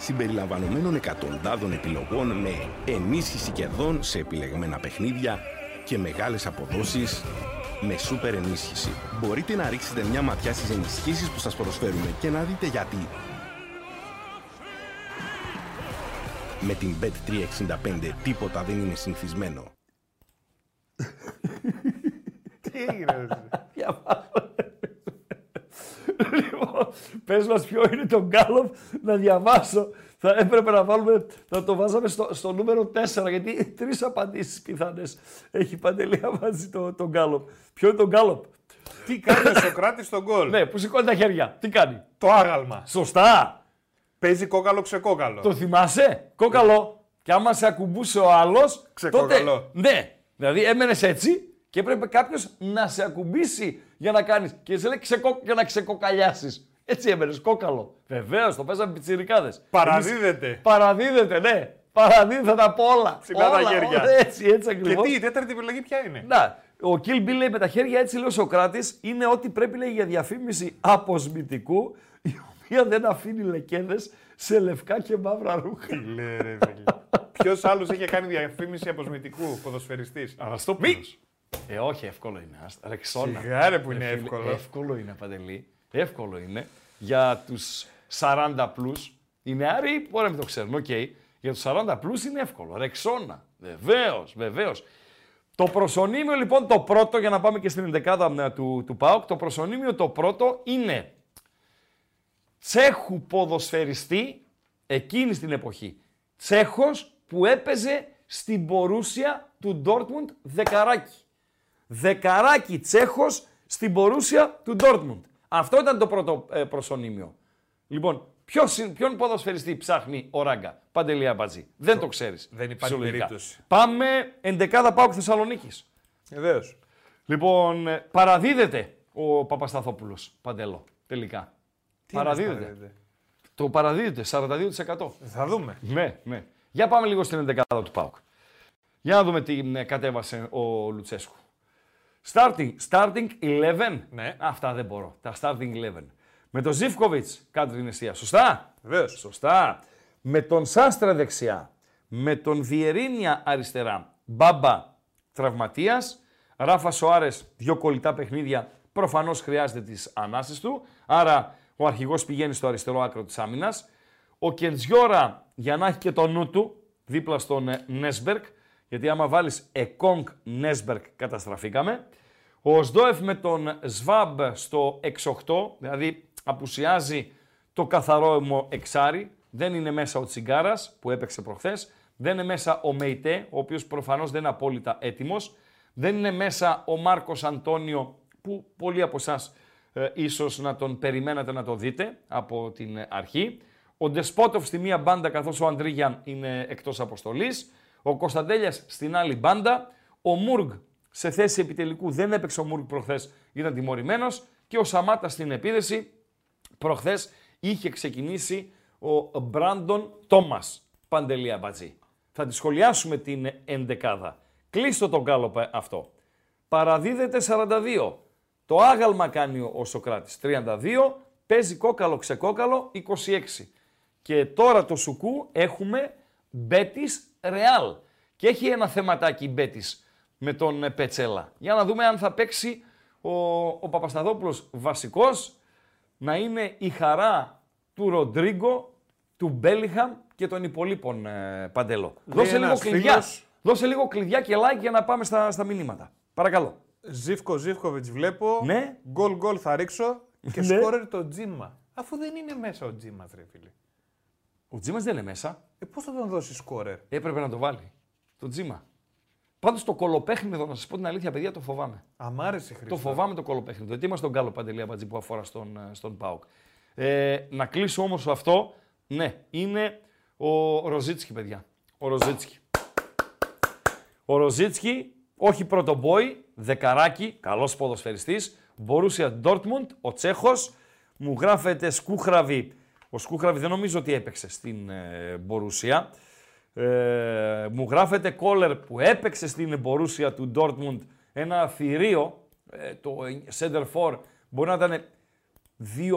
S2: Συμπεριλαμβανομένων εκατοντάδων επιλογών με ενίσχυση κερδών σε επιλεγμένα παιχνίδια και μεγάλες αποδόσεις με σούπερ ενίσχυση. Μπορείτε να ρίξετε μια ματιά στις ενισχύσεις που σας προσφέρουμε και να δείτε γιατί. Με την Bet365 τίποτα δεν είναι συνηθισμένο.
S3: Τι έγινε. ρε, εσύ.
S1: Διαβάζω. λοιπόν, πες μας ποιο είναι το γκάλωπ να διαβάσω. Θα έπρεπε να βάλουμε, να το βάζαμε στο, στο νούμερο 4, γιατί τρεις απαντήσεις πιθανές έχει παντελή μαζί το, το γκάλωπ. Ποιο είναι το γκάλωπ.
S3: Τι κάνει ο Σοκράτης στον γκολ;
S1: Ναι, που σηκώνει τα χέρια. Τι κάνει;
S3: Το άγαλμα.
S1: Σωστά.
S3: Παίζει κόκαλο ξεκόκαλο.
S1: Το θυμάσαι; Κόκαλο. Και άμα σε ακουμπούσε ο άλλος.
S3: Ξεκόκαλο.
S1: Ναι. Δηλαδή έμενες έτσι και έπρεπε κάποιος να σε ακουμπήσει για να κάνεις. Και σε λέει ξεκο... για να ξεκοκαλιάσεις. Έτσι έμενες, κόκαλο. Βεβαίως, το παίζαμε πιτσιρικάδες.
S3: Παραδίδεται.
S1: Παραδίδεται, ναι. Παραδίδεται από όλα.
S3: Ψηλά τα
S1: Όλα,
S3: χέρια.
S1: όλα, Έτσι, έτσι
S3: Και
S1: ακριβώς.
S3: τι, η τέταρτη επιλογή ποια είναι;
S1: Να, ο Kill Bill λέει με τα χέρια έτσι λέει ο Σοκράτης είναι ότι πρέπει λέει για διαφήμιση αποσμητικού η οποία δεν αφήνει λεκέδες σε λευκά και μαύρα ρούχα.
S3: Τι λέει ρε φίλε. Ποιος άλλος είχε κάνει διαφήμιση αποσμητικού ποδοσφαιριστής;
S1: Αναστόπουλος. Ε, όχι, εύκολο είναι. Άστα, Ρεξόνα.
S3: Σιγά, ρε, που
S1: Ρε
S3: είναι
S1: φίλε,
S3: εύκολο.
S1: Εύκολο είναι, Παντελή. Εύκολο είναι. Για τους 40 plus. Οι νεαροί μπορεί να μην το ξέρουν, οκ. Για τους 40 πλούς είναι εύκολο. Ρεξόνα. Βεβαίως, βεβαίως. Το προσωνύμιο λοιπόν το πρώτο, για να πάμε και στην ενδεκάδα ε, του, του ΠΑΟΚ, το προσωνύμιο το πρώτο είναι Τσέχου ποδοσφαιριστή εκείνη την εποχή. Τσέχος που έπαιζε στην πορούσια του Ντόρτμουντ δεκαράκι. Δεκαράκι Τσέχος στην πορούσια του Ντόρτμουντ. Αυτό ήταν το πρώτο ε, προσωνύμιο. Λοιπόν, ποιος, είναι- ποιον ποδοσφαιριστή ψάχνει ο Ράγκα, Παντελία Μπατζή. Δεν το ξέρεις.
S3: δεν υπάρχει
S1: φυσιολογικά.
S3: περίπτωση.
S1: Πάμε εντεκάδα Πάοκ Θεσσαλονίκης.
S3: Βεβαίως.
S1: Λοιπόν, ε, παραδίδεται ο Παπασταθόπουλος, Παντέλο, τελικά. παραδίδεται. Το παραδίδεται, 42%.
S3: Θα δούμε.
S1: Ναι, ναι. Για πάμε λίγο στην ενδεκάδα του ΠΑΟΚ. Για να δούμε τι ε, κατέβασε ο Λουτσέσκου. Starting, starting 11.
S3: Ναι.
S1: Αυτά δεν μπορώ. Τα starting 11. Με τον Ζιφκοβιτς κάτω την αιστεία. Σωστά;
S3: Βεβαίως.
S1: Σωστά. Με τον Σάστρα δεξιά. Με τον Βιερίνια αριστερά. Μπάμπα τραυματίας. Ράφα Σοάρες δύο κολλητά παιχνίδια. Προφανώς χρειάζεται τις ανάσες του. Άρα Ο αρχηγός πηγαίνει στο αριστερό άκρο της άμυνας. Ο Κεντζιόρα για να έχει και το νου του δίπλα στον ε, Νέσμπερκ, γιατί άμα βάλεις Εκόνγκ Νέσμπερκ καταστραφήκαμε. Ο Σδόεφ με τον Σβάμπ στο 6-8, δηλαδή απουσιάζει το καθαρό εξάρι. Δεν είναι μέσα ο Τσιγκάρας που έπαιξε προχθές. Δεν είναι μέσα ο Μεϊτέ, ο οποίος προφανώς δεν είναι απόλυτα έτοιμος. Δεν είναι μέσα ο Μάρκος Αντώνιο, που πολλοί από εσάς ε, ίσως να τον περιμένατε να το δείτε από την αρχή. Ο Ντεσπότοφ στη μία μπάντα, καθώς ο Αντρίγιαν είναι εκτός αποστολής. Ο Κωνσταντέλιας στην άλλη μπάντα. Ο Μούργ σε θέση επιτελικού δεν έπαιξε ο Μούργ προχθές, ήταν τιμωρημένος. Και ο Σαμάτα στην επίδεση προχθές είχε ξεκινήσει ο Μπράντον Τόμας. Παντελία Μπατζή. Θα τη σχολιάσουμε την εντεκάδα. Κλείστο τον κάλοπα αυτό. Παραδίδεται 42. Το άγαλμα κάνει ο Σοκράτης 32. Παίζει κόκαλο ξεκόκαλο 26. Και τώρα το Σουκού έχουμε Μπέτης Ρεάλ. Και έχει ένα θεματάκι Μπέτης με τον Πετσέλα. Για να δούμε αν θα παίξει ο, ο Παπασταδόπουλος βασικός, να είναι η χαρά του Ροντρίγκο, του Μπέλιχαμ και των υπολείπων ε, Παντέλο. Δώσε λίγο, κλειδιά. Δώσε λίγο κλειδιά και like για να πάμε στα, στα μηνύματα. Παρακαλώ.
S3: Ζήφκο Ζήφκοβιτς βλέπω.
S1: Ναι.
S3: Γκολ γκολ θα ρίξω. Και
S1: Ναι.
S3: σκόρερ το Τζίμα. Αφού δεν είναι μέσα ο Τζίμας, ρε φίλε.
S1: Ο Τζίμας δεν είναι μέσα.
S3: Ε, Πώς θα τον δώσεις σκόρερ;
S1: Έπρεπε να το βάλει. Το Τζίμα. Πάντως το κολοπέχνιδο, να σας πω την αλήθεια, παιδιά, το φοβάμαι.
S3: Αμ' άρεσε Χρήστο.
S1: Το φοβάμαι το κολοπέχνιδο. Γιατί είμαστε τον Γκάλο Παντελή Αμπατζή που αφορά στον, ε, στον Πάουκ. Ε, να κλείσω όμως αυτό. Ναι, είναι ο Ροζίτσκι, παιδιά. Ο Ροζίτσκι. Ο Ροζίτσκι, όχι πρωτομπόι, δεκαράκι, καλός ποδοσφαιριστής, Μπορούσια Ντόρτμουντ, ο Τσέχος, μου γράφεται Σκούχραβη. Ο Σκούχραβη δεν νομίζω ότι έπαιξε στην ε, Μπορούσια. Ε, μου γράφεται Κόλερ που έπαιξε στην Μπορούσια του Ντόρτμουντ ένα θηρίο, ε, το center for, μπορεί να ήταν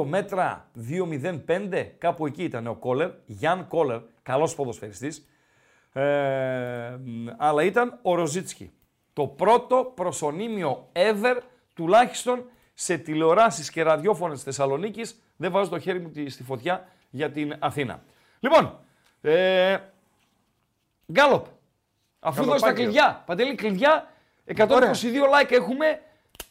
S1: 2 μέτρα, 2,05, κάπου εκεί ήταν ο Κόλερ, Γιάν Κόλερ, καλός ποδοσφαιριστής. Ε, μ, αλλά ήταν ο Ροζίτσκι. Το πρώτο προσωνύμιο ever, τουλάχιστον σε τηλεοράσεις και ραδιόφωνες της Θεσσαλονίκης, δεν βάζω το χέρι μου τη- στη φωτιά για την Αθήνα. Λοιπόν, ε, Γκάλοπ, αφού δώσει τα
S3: Γκαλοπάκιο.
S1: κλειδιά, Παντελή, κλειδιά, 122 like έχουμε,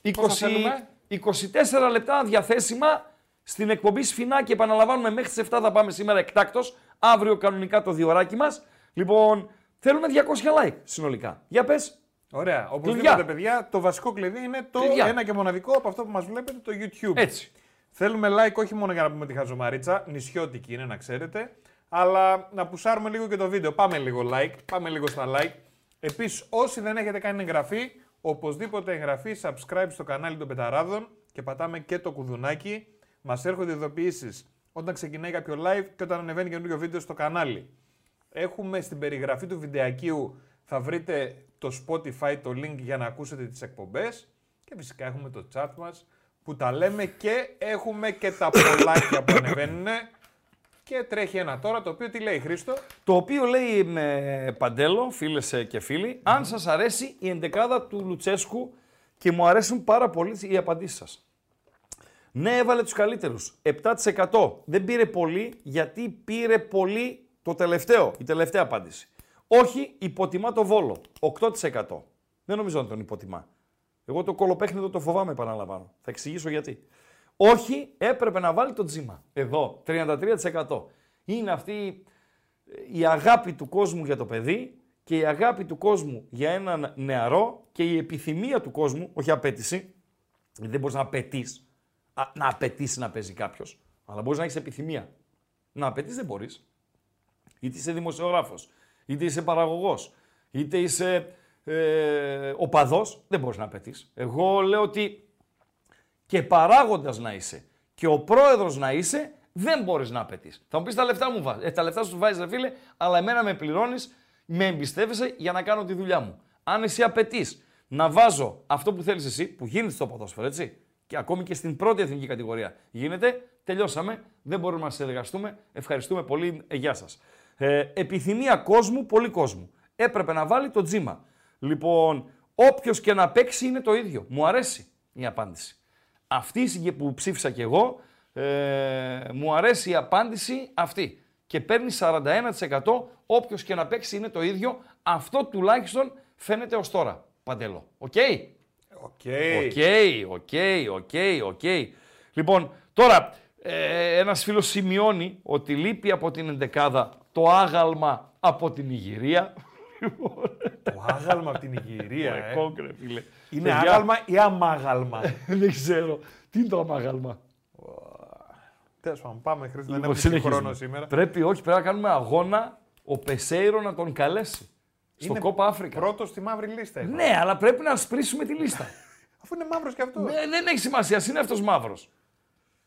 S1: 20,
S3: Πόσα θέλουμε;
S1: 24 λεπτά διαθέσιμα στην εκπομπή Σφινάκη. Επαναλαμβάνουμε μέχρι τις 7 θα πάμε σήμερα εκτάκτος. Αύριο κανονικά το διωράκι μας. Λοιπόν, θέλουμε 200 like συνολικά. Για πες.
S3: Ωραία. Οπωσδήποτε,
S1: Κλειδιά.
S3: παιδιά, το βασικό κλειδί είναι το
S1: Κλειδιά.
S3: ένα και μοναδικό από αυτό που μας βλέπετε, το YouTube.
S1: Έτσι.
S3: Θέλουμε like όχι μόνο για να πούμε τη χαζομαρίτσα, νησιώτικη είναι να ξέρετε, αλλά να πουσάρουμε λίγο και το βίντεο. Πάμε λίγο like, πάμε λίγο στα like. Επίσης, όσοι δεν έχετε κάνει εγγραφή, οπωσδήποτε εγγραφή, subscribe στο κανάλι των Πεταράδων και πατάμε και το κουδουνάκι. Μας έρχονται ειδοποιήσεις όταν ξεκινάει κάποιο live και όταν ανεβαίνει καινούργιο βίντεο στο κανάλι. Έχουμε στην περιγραφή του βιντεακίου, θα βρείτε το Spotify, το link για να ακούσετε τις εκπομπές και φυσικά έχουμε το chat μας που τα λέμε και έχουμε και τα πολλάκια που ανεβαίνουν και τρέχει ένα τώρα το οποίο τι λέει Χρήστο;
S1: Το οποίο λέει με Παντέλο, φίλες και φίλοι, αν σας αρέσει η εντεκάδα του Λουτσέσκου και μου αρέσουν πάρα πολύ οι απαντήσεις σας. Ναι, έβαλε τους καλύτερους. 7%. Δεν πήρε πολύ γιατί πήρε πολύ το τελευταίο, η τελευταία απάντηση. Όχι, υποτιμά το Βόλο. 8%. Δεν νομίζω να τον υποτιμά. Εγώ το κολοπέχνιδο το φοβάμαι, επαναλαμβάνω. Θα εξηγήσω γιατί. Όχι, έπρεπε να βάλει το τζίμα. Εδώ, 33%. Είναι αυτή η αγάπη του κόσμου για το παιδί και η αγάπη του κόσμου για έναν νεαρό και η επιθυμία του κόσμου, όχι απέτηση, γιατί δεν μπορείς να απαιτείς, να απαιτήσει να παίζει κάποιος, αλλά μπορείς να έχεις επιθυμία. Να απαιτείς δεν μπορείς. Είτε είσαι δημοσιογράφος, είτε είσαι παραγωγός, είτε είσαι ε, οπαδός, δεν μπορείς να απαιτεί. Εγώ λέω ότι και παράγοντας να είσαι και ο πρόεδρος να είσαι, δεν μπορείς να απαιτεί. Θα μου πεις τα λεφτά μου βάζει. Ε, τα λεφτά σου βάζεις, ρε φίλε, αλλά εμένα με πληρώνεις, με εμπιστεύεσαι για να κάνω τη δουλειά μου. Αν εσύ απαιτείς να βάζω αυτό που θέλεις εσύ, που γίνεται στο ποδόσφαιρο, έτσι, και ακόμη και στην πρώτη εθνική κατηγορία γίνεται, τελειώσαμε. Δεν μπορούμε να συνεργαστούμε. Ευχαριστούμε πολύ. Ε, γεια σας. Ε, επιθυμία κόσμου, πολύ κόσμου. Έπρεπε να βάλει το Τζίμα. Λοιπόν, όποιος και να παίξει είναι το ίδιο. Μου αρέσει η απάντηση. Αυτή η συγκε- που ψήφισα κι εγώ, Ε, μου αρέσει η απάντηση αυτή. Και παίρνει 41% όποιος και να παίξει είναι το ίδιο. Αυτό τουλάχιστον φαίνεται ως τώρα. Παντέλο. Οκ;
S3: Οκ.
S1: Οκ, οκ, οκ, οκ. Λοιπόν, τώρα ε, ένας φίλος σημειώνει ότι λείπει από την εντεκάδα το άγαλμα από την Ιγυρία.
S3: Το άγαλμα από την Ιγυρία, ε.
S1: Κόγκρε, φίλε.
S3: Είναι
S1: Παιδιά,
S3: άγαλμα ή αμάγαλμα;
S1: Δεν ξέρω. Τι είναι το αμάγαλμα;
S3: Τέλος πάντων, πάμε Χρήστο, δεν
S1: Λοιπόν,
S3: έχουμε και
S1: συνεχίζουμε.
S3: χρόνο σήμερα.
S1: Πρέπει, όχι, πρέπει να κάνουμε αγώνα ο Πεσέιρο να τον καλέσει. Στο
S3: Είναι
S1: κόπα Αφρικα.
S3: Πρώτος στη μαύρη λίστα. είναι.
S1: Ναι, αλλά πρέπει να σπρίσουμε τη λίστα.
S3: Αφού είναι μαύρος και αυτός.
S1: Ε, δεν έχει σημασία, είναι αυτός μαύρος.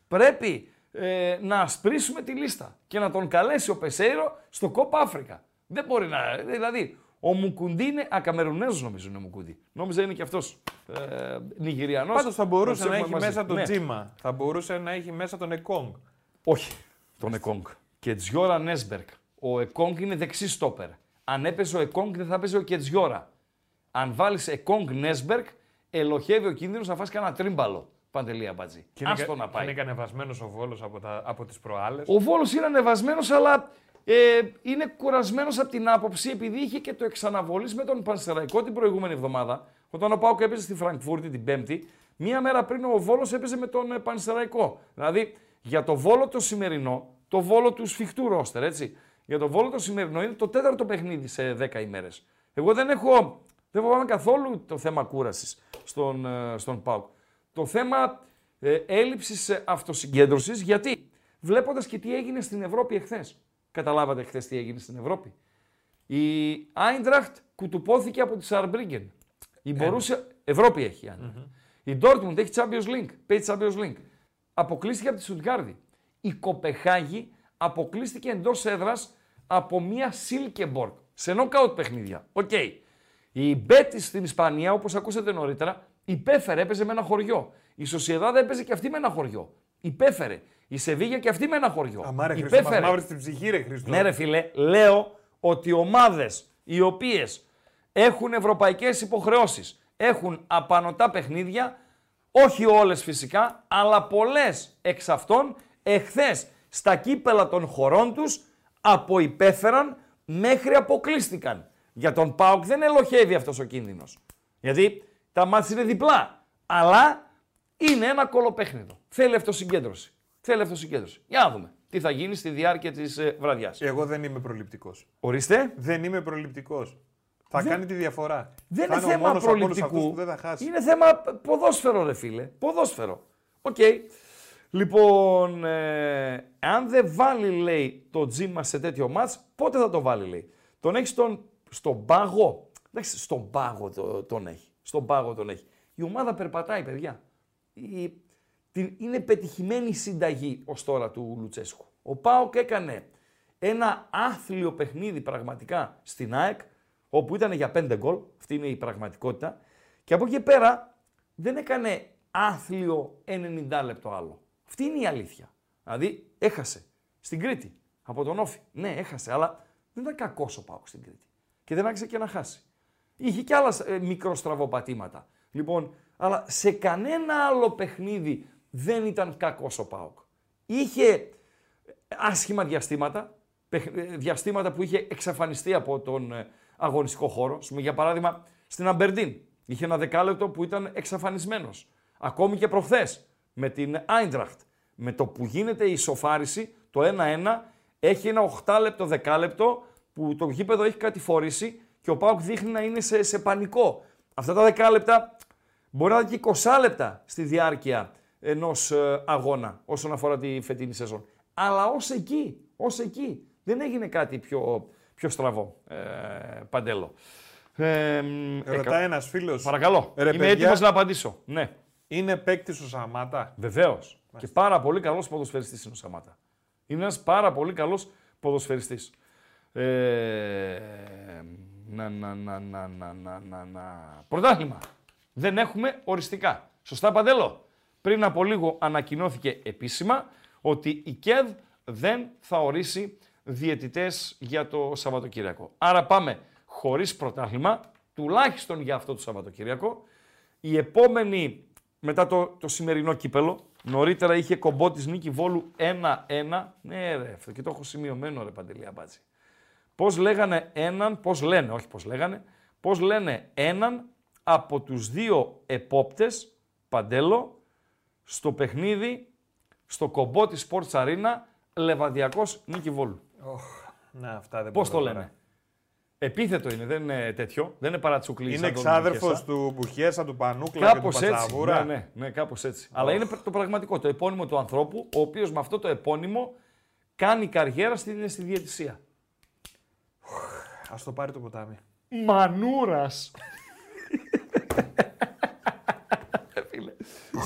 S1: Πρέπει ε, να ασπρίσουμε τη λίστα και να τον καλέσει ο Πεσέιρο στο κόπα Αφρικα. Δεν μπορεί να. Δηλαδή, ο Μουκουντή είναι. Ακαμερουνέζος νομίζω είναι ο Μουκουντή. Νόμιζα είναι και αυτός ε, Νιγηριανός.
S3: Πάντως θα μπορούσε να έχει μέσα τον Τζίμα. Θα μπορούσε να έχει μέσα τον Εκόνγκ.
S1: Όχι, τον Εκόνγκ. Κετζιόρα Νέσμπεργκ. Ο Εκόνγκ είναι δεξί στόπερ. Αν έπαιζε ο Εκόνγκ δεν θα παίζει ο Κετζιόρα. Αν βάλεις Εκόνγκ Νέσμπεργκ, ελλοχεύει ο κίνδυνος να φας κανένα τρίμπαλο. Παντελή Αμπατζή.
S3: Και είναι,
S1: Άστο
S3: κα-
S1: να πάει.
S3: είναι ανεβασμένος ο Βόλος από, τα- από τις προάλλες.
S1: Ο Βόλος είναι ανεβασμένος, αλλά ε, είναι κουρασμένος από την άποψη επειδή είχε και το εξ αναβολής με τον Πανσεραϊκό την προηγούμενη εβδομάδα. Όταν ο ΠΑΟΚ έπαιζε στη Φραγκφούρτη την Πέμπτη, μία μέρα πριν ο Βόλος έπαιζε με τον ε, Πανσεραϊκό. Δηλαδή για το Βόλο το σημερινό, το Βόλο του σφιχτού ρόστερ, έτσι. Για το Βόλο το σημερινό είναι το τέταρτο παιχνίδι σε 10 ημέρες. Εγώ δεν έχω. Δεν φοβάμαι καθόλου το θέμα κούρασης στον, ε, στον Πάουκ. Το θέμα ε, έλλειψης αυτοσυγκέντρωσης γιατί βλέποντας και τι έγινε στην Ευρώπη εχθές. Καταλάβατε χθες τι έγινε στην Ευρώπη. Η Άιντραχτ κουτουπώθηκε από τη Σαρμπρίγκεν. Η μπορούσε... Ευρώπη έχει η Άιντραχτ. Η Ντόρτμουντ έχει Champions League. Παίζει Champions League. Αποκλείστηκε από τη Στουτγκάρδη. Η Κοπεγχάγη αποκλείστηκε εντός έδρας από μια Σίλκεμπορκ σε νοκάουτ παιχνίδια. Οκ. Η Μπέτις στην Ισπανία, όπως ακούσατε νωρίτερα, υπέφερε, έπαιζε με ένα χωριό. Η Σοσιεδάδ έπαιζε και αυτή με ένα χωριό. Υπέφερε. Η Σεβίλλη και αυτή με ένα χωριό.
S3: Α, μωρέ Χρήστο, μας
S1: υπέφερε.
S3: μαύρη στην ψυχή ρε Χρήστο.
S1: Ναι, ρε φίλε, λέω ότι ομάδες οι οποίες έχουν ευρωπαϊκές υποχρεώσεις, έχουν απανωτά παιχνίδια, όχι όλες φυσικά, αλλά πολλές εξ αυτών εχθές στα κύπελα των χωρών τους αποϊπέφεραν μέχρι αποκλείστηκαν. Για τον Πάοκ δεν ελοχεύει αυτός ο κίνδυνος. Γιατί τα μάτια είναι διπλά. Αλλά είναι ένα κολοπέχνιδο. Θέλει αυτοσυγκέντρωση. Θέλει αυτοσυγκέντρωση. Για να δούμε τι θα γίνει στη διάρκεια της ε, βραδιάς.
S3: Εγώ δεν είμαι προληπτικός.
S1: Ορίστε.
S3: Δεν είμαι προληπτικός. Θα κάνει τη διαφορά.
S1: Δεν
S3: θα
S1: είναι
S3: ο
S1: θέμα
S3: μόνος από όλους
S1: προληπτικού.
S3: αυτούς που δεν θα χάσει.
S1: Είναι θέμα ποδόσφαιρο, ρε φίλε. Ποδόσφαιρο. Οκ. Λοιπόν, ε, αν δεν βάλει, λέει, το Τζίμα σε τέτοιο ματς, πότε θα το βάλει, λέει. Τον έχεις στον, στον πάγο. Εντάξει, στον πάγο το- τον έχει. Στον πάγο τον έχει. Η ομάδα περπατάει, παιδιά. Η, την, είναι πετυχημένη η συνταγή ως τώρα του Λουτσέσκου. Ο ΠΑΟΚ έκανε ένα άθλιο παιχνίδι πραγματικά στην ΑΕΚ, όπου ήταν για 5 γκολ, αυτή είναι η πραγματικότητα, και από εκεί και πέρα δεν έκανε άθλιο 90 λεπτό άλλο. Αυτή είναι η αλήθεια. Δηλαδή έχασε στην Κρήτη από τον Όφη. Ναι, έχασε, αλλά δεν ήταν κακός ο Πάοκ στην Κρήτη. Και δεν άξιζε και να χάσει. Είχε και άλλα ε, μικροστραβοπατήματα. Λοιπόν, αλλά σε κανένα άλλο παιχνίδι δεν ήταν κακός ο Πάοκ. Είχε άσχημα διαστήματα, παιχ- ε, διαστήματα που είχε εξαφανιστεί από τον ε, αγωνιστικό χώρο. Ας πούμε, για παράδειγμα, στην Αμπερντίν είχε ένα δεκάλεπτο που ήταν εξαφανισμένος. Ακόμη και προχθές με την Άιντραχτ. Με το που γίνεται η ισοφάριση, το 1-1, έχει ένα 8 λεπτό, δεκάλεπτο που το γήπεδο έχει κατηφορήσει και ο Πάουκ δείχνει να είναι σε, σε πανικό. Αυτά τα δεκάλεπτα μπορεί να είναι και 20 λεπτά στη διάρκεια ενός ε, αγώνα όσον αφορά τη φετινή σεζόν. Αλλά ως εκεί, ως εκεί. Δεν έγινε κάτι πιο, πιο στραβό, ε, Παντέλο. Ε, μ,
S3: Ρωτάει
S1: εκα-
S3: ένας φίλος.
S1: Παρακαλώ.
S3: Ρε,
S1: Είμαι
S3: παιδιά.
S1: έτοιμος να απαντήσω. Ναι,
S3: Είναι παίκτης ο Σαμάτα.
S1: βεβαίως. Και πάρα πολύ καλός ποδοσφαιριστής είναι ο Σαμάτα. Είναι ένας πάρα πολύ καλός ποδοσφαιριστής. Ε, να, να, να, να, να, να, να, να. Πρωτάθλημα. Δεν έχουμε οριστικά. Σωστά, Παντέλο; Πριν από λίγο ανακοινώθηκε επίσημα ότι η ΚΕΔ δεν θα ορίσει διαιτητές για το Σαββατοκύριακο. Άρα πάμε χωρίς πρωτάθλημα, τουλάχιστον για αυτό το Σαββατοκύριακο. Η επόμενη, μετά το, το σημερινό κύπελο, Νωρίτερα είχε κομπό της νίκη Βόλου 1-1. Ναι, ρε, αυτό και το έχω σημειωμένο, ρε Παντελή Αμπάτζη. Πώς λέγανε έναν, πώς λένε, όχι πώς λέγανε, πώς λένε έναν από τους δύο επόπτες, Παντέλο, στο παιχνίδι, στο κομπό της Sports Arena, Λεβαδιακός νίκη Βόλου.
S3: Ναι, αυτά δεν
S1: Πώς
S3: μπορώ
S1: το
S3: τώρα.
S1: λένε. Επίθετο είναι, δεν είναι τέτοιο. Δεν είναι παρατσουκλής.
S3: Είναι
S1: σαν τον
S3: εξάδερφο
S1: Μπουχέσα.
S3: του Μπουχέσα, του Πανούκλα και
S1: Κάπως
S3: του
S1: έτσι.
S3: Πατσαβούρα.
S1: Ναι, ναι, ναι κάπως έτσι. Αλλά είναι το πραγματικό, το επώνυμο του ανθρώπου, ο οποίος με αυτό το επώνυμο κάνει καριέρα στην, στη διαιτησία.
S3: Α το πάρει το ποτάμι.
S1: Μανούρας. φίλε,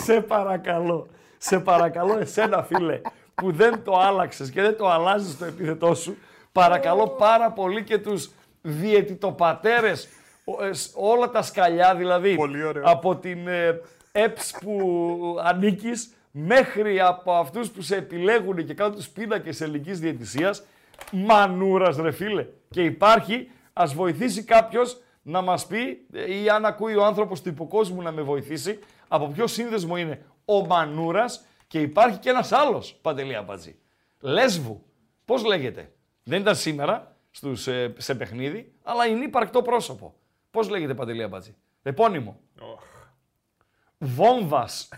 S1: σε παρακαλώ. Σε παρακαλώ εσένα φίλε που δεν το άλλαξες και δεν το αλλάζεις το επίθετό σου. Παρακαλώ πάρα πολύ και τους διαιτητοπατέρες, ο- ε, σ- όλα τα σκαλιά δηλαδή,
S3: Πολύ ωραίο.
S1: από την ε, ΕΠΣ που ανήκεις μέχρι από αυτούς που σε επιλέγουν και κάνουν τους πίνακες ελληνικής διαιτησίας, μανούρας ρε φίλε. Και υπάρχει, ας βοηθήσει κάποιος να μας πει ε, ή αν ακούει ο άνθρωπος του υποκόσμου να με βοηθήσει, από ποιο σύνδεσμο είναι ο Μανούρας και υπάρχει και ένας άλλος, Παντελή Αμπατζή. Λέσβου. Πώς λέγεται. Δεν ήταν σήμερα στους, ε, σε παιχνίδι, αλλά είναι υπαρκτό πρόσωπο. Πώς λέγεται Παντελή Αμπατζή. Επώνυμο. Βόμβας.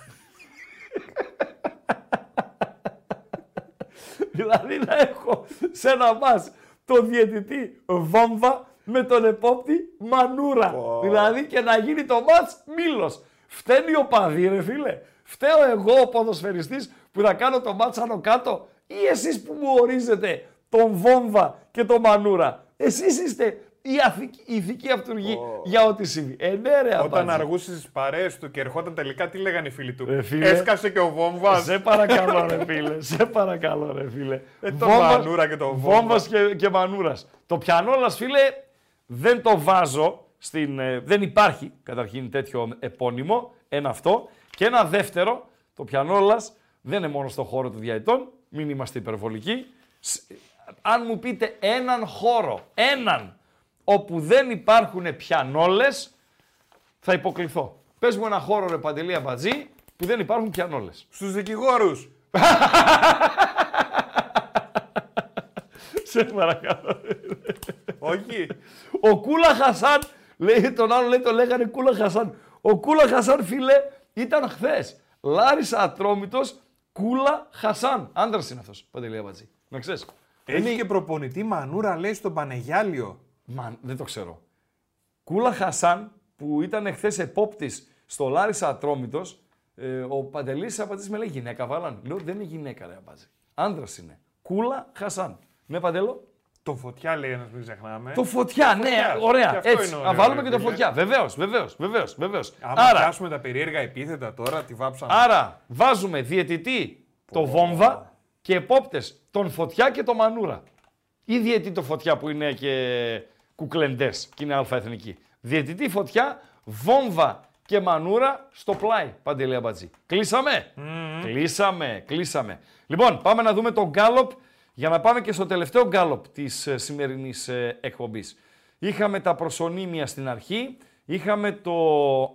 S1: δηλαδή να έχω σε ένα μάτς το διαιτητή Βόμβα με τον επόπτη Μανούρα. Δηλαδή και να γίνει το μάτς Μήλος. Φταίνει ο παδί ρε φίλε. Φταίω εγώ ο ποδοσφαιριστής που θα κάνω το μάτς άνω κάτω ή εσείς που μου ορίζετε τον Βόμβα και τον Μανούρα. Εσείς είστε η αθη- η ηθική αυτούργη για ό,τι συμβεί. Ε, ναι, ρε,
S3: Όταν
S1: Αμπάτζη.
S3: αργούσε στις παρέες του και ερχόταν τελικά, τι λέγανε οι φίλοι του;
S1: Ρε φίλε.
S3: Έσκασε και ο Βόμβας.
S1: Σε παρακαλώ ρε φίλε, σε παρακαλώ ρε φίλε.
S3: Ε, το Μανούρα και το Βόμβα.
S1: Βόμβας και, και Μανούρας. Το πιανόλας φίλε δεν το βάζω στην... ε, δεν υπάρχει καταρχήν τέτοιο επώνυμο, ένα αυτό. Και ένα δεύτερο, το πιανόλας δεν είναι μόνο στο χώρο των διαετών, μην είμαστε υπερβολικοί. Σ- Αν μου πείτε έναν χώρο, έναν, όπου δεν υπάρχουν πιανόλες, θα υποκληθώ. Πες μου ένα χώρο ρε Παντελή Αμπατζή που δεν υπάρχουν πιανόλες.
S3: Στους δικηγόρους.
S1: Σε παρακαλώ.
S3: Όχι.
S1: Ο Κούλα Χασάν, λέει τον άλλο, λέει το λέγανε Κούλα Χασάν. Ο Κούλα Χασάν, φίλε, ήταν χθες. Λάρισα Ατρόμητος, Κούλα Χασάν. Άντρας είναι αυτός, Παντελή Αμπατζή. Να ξέρεις.
S3: Έχει και προπονητή Μανούρα, λέει στον Πανεγιάλιο.
S1: Μα δεν το ξέρω. Κούλα Χασάν, που ήταν εχθές επόπτης στο Λάρισα Ατρόμητος, ε, ο Παντελής Αμπατζή με λέει γυναίκα, βάλαν. Λέω δεν είναι γυναίκα, ρε Αμπατζή. Άντρα είναι. Κούλα Χασάν. Ναι, Παντέλο;
S3: Το φωτιά λέει ένας, μην ξεχνάμε.
S1: Το φωτιά, ναι,
S3: Φωτιάς.
S1: ωραία.
S3: Και αυτό
S1: Έτσι.
S3: είναι
S1: Να
S3: ωραίο,
S1: βάλουμε
S3: ρε
S1: και το
S3: φίλε.
S1: φωτιά. Βεβαίως, βεβαίως, βεβαίως, βεβαίως.
S3: Άμα
S1: Άρα,
S3: πιάσουμε τα περίεργα επίθετα τώρα, τη βάψαμε.
S1: άρα, βάζουμε διαιτητή το βόμβα και επόπτες τον φωτιά και το μανούρα. Ή διαιτητή το φωτιά που είναι και κουκλεντές και είναι αλφαεθνική. Διαιτητή φωτιά, βόμβα και μανούρα στο πλάι. Παντελή Αμπατζή. Κλείσαμε. Κλείσαμε, κλείσαμε. Λοιπόν, πάμε να δούμε τον γκάλοπ για να πάμε και στο τελευταίο γκάλοπ της ε, σημερινής ε, εκπομπής. Είχαμε τα προσωνύμια στην αρχή, είχαμε το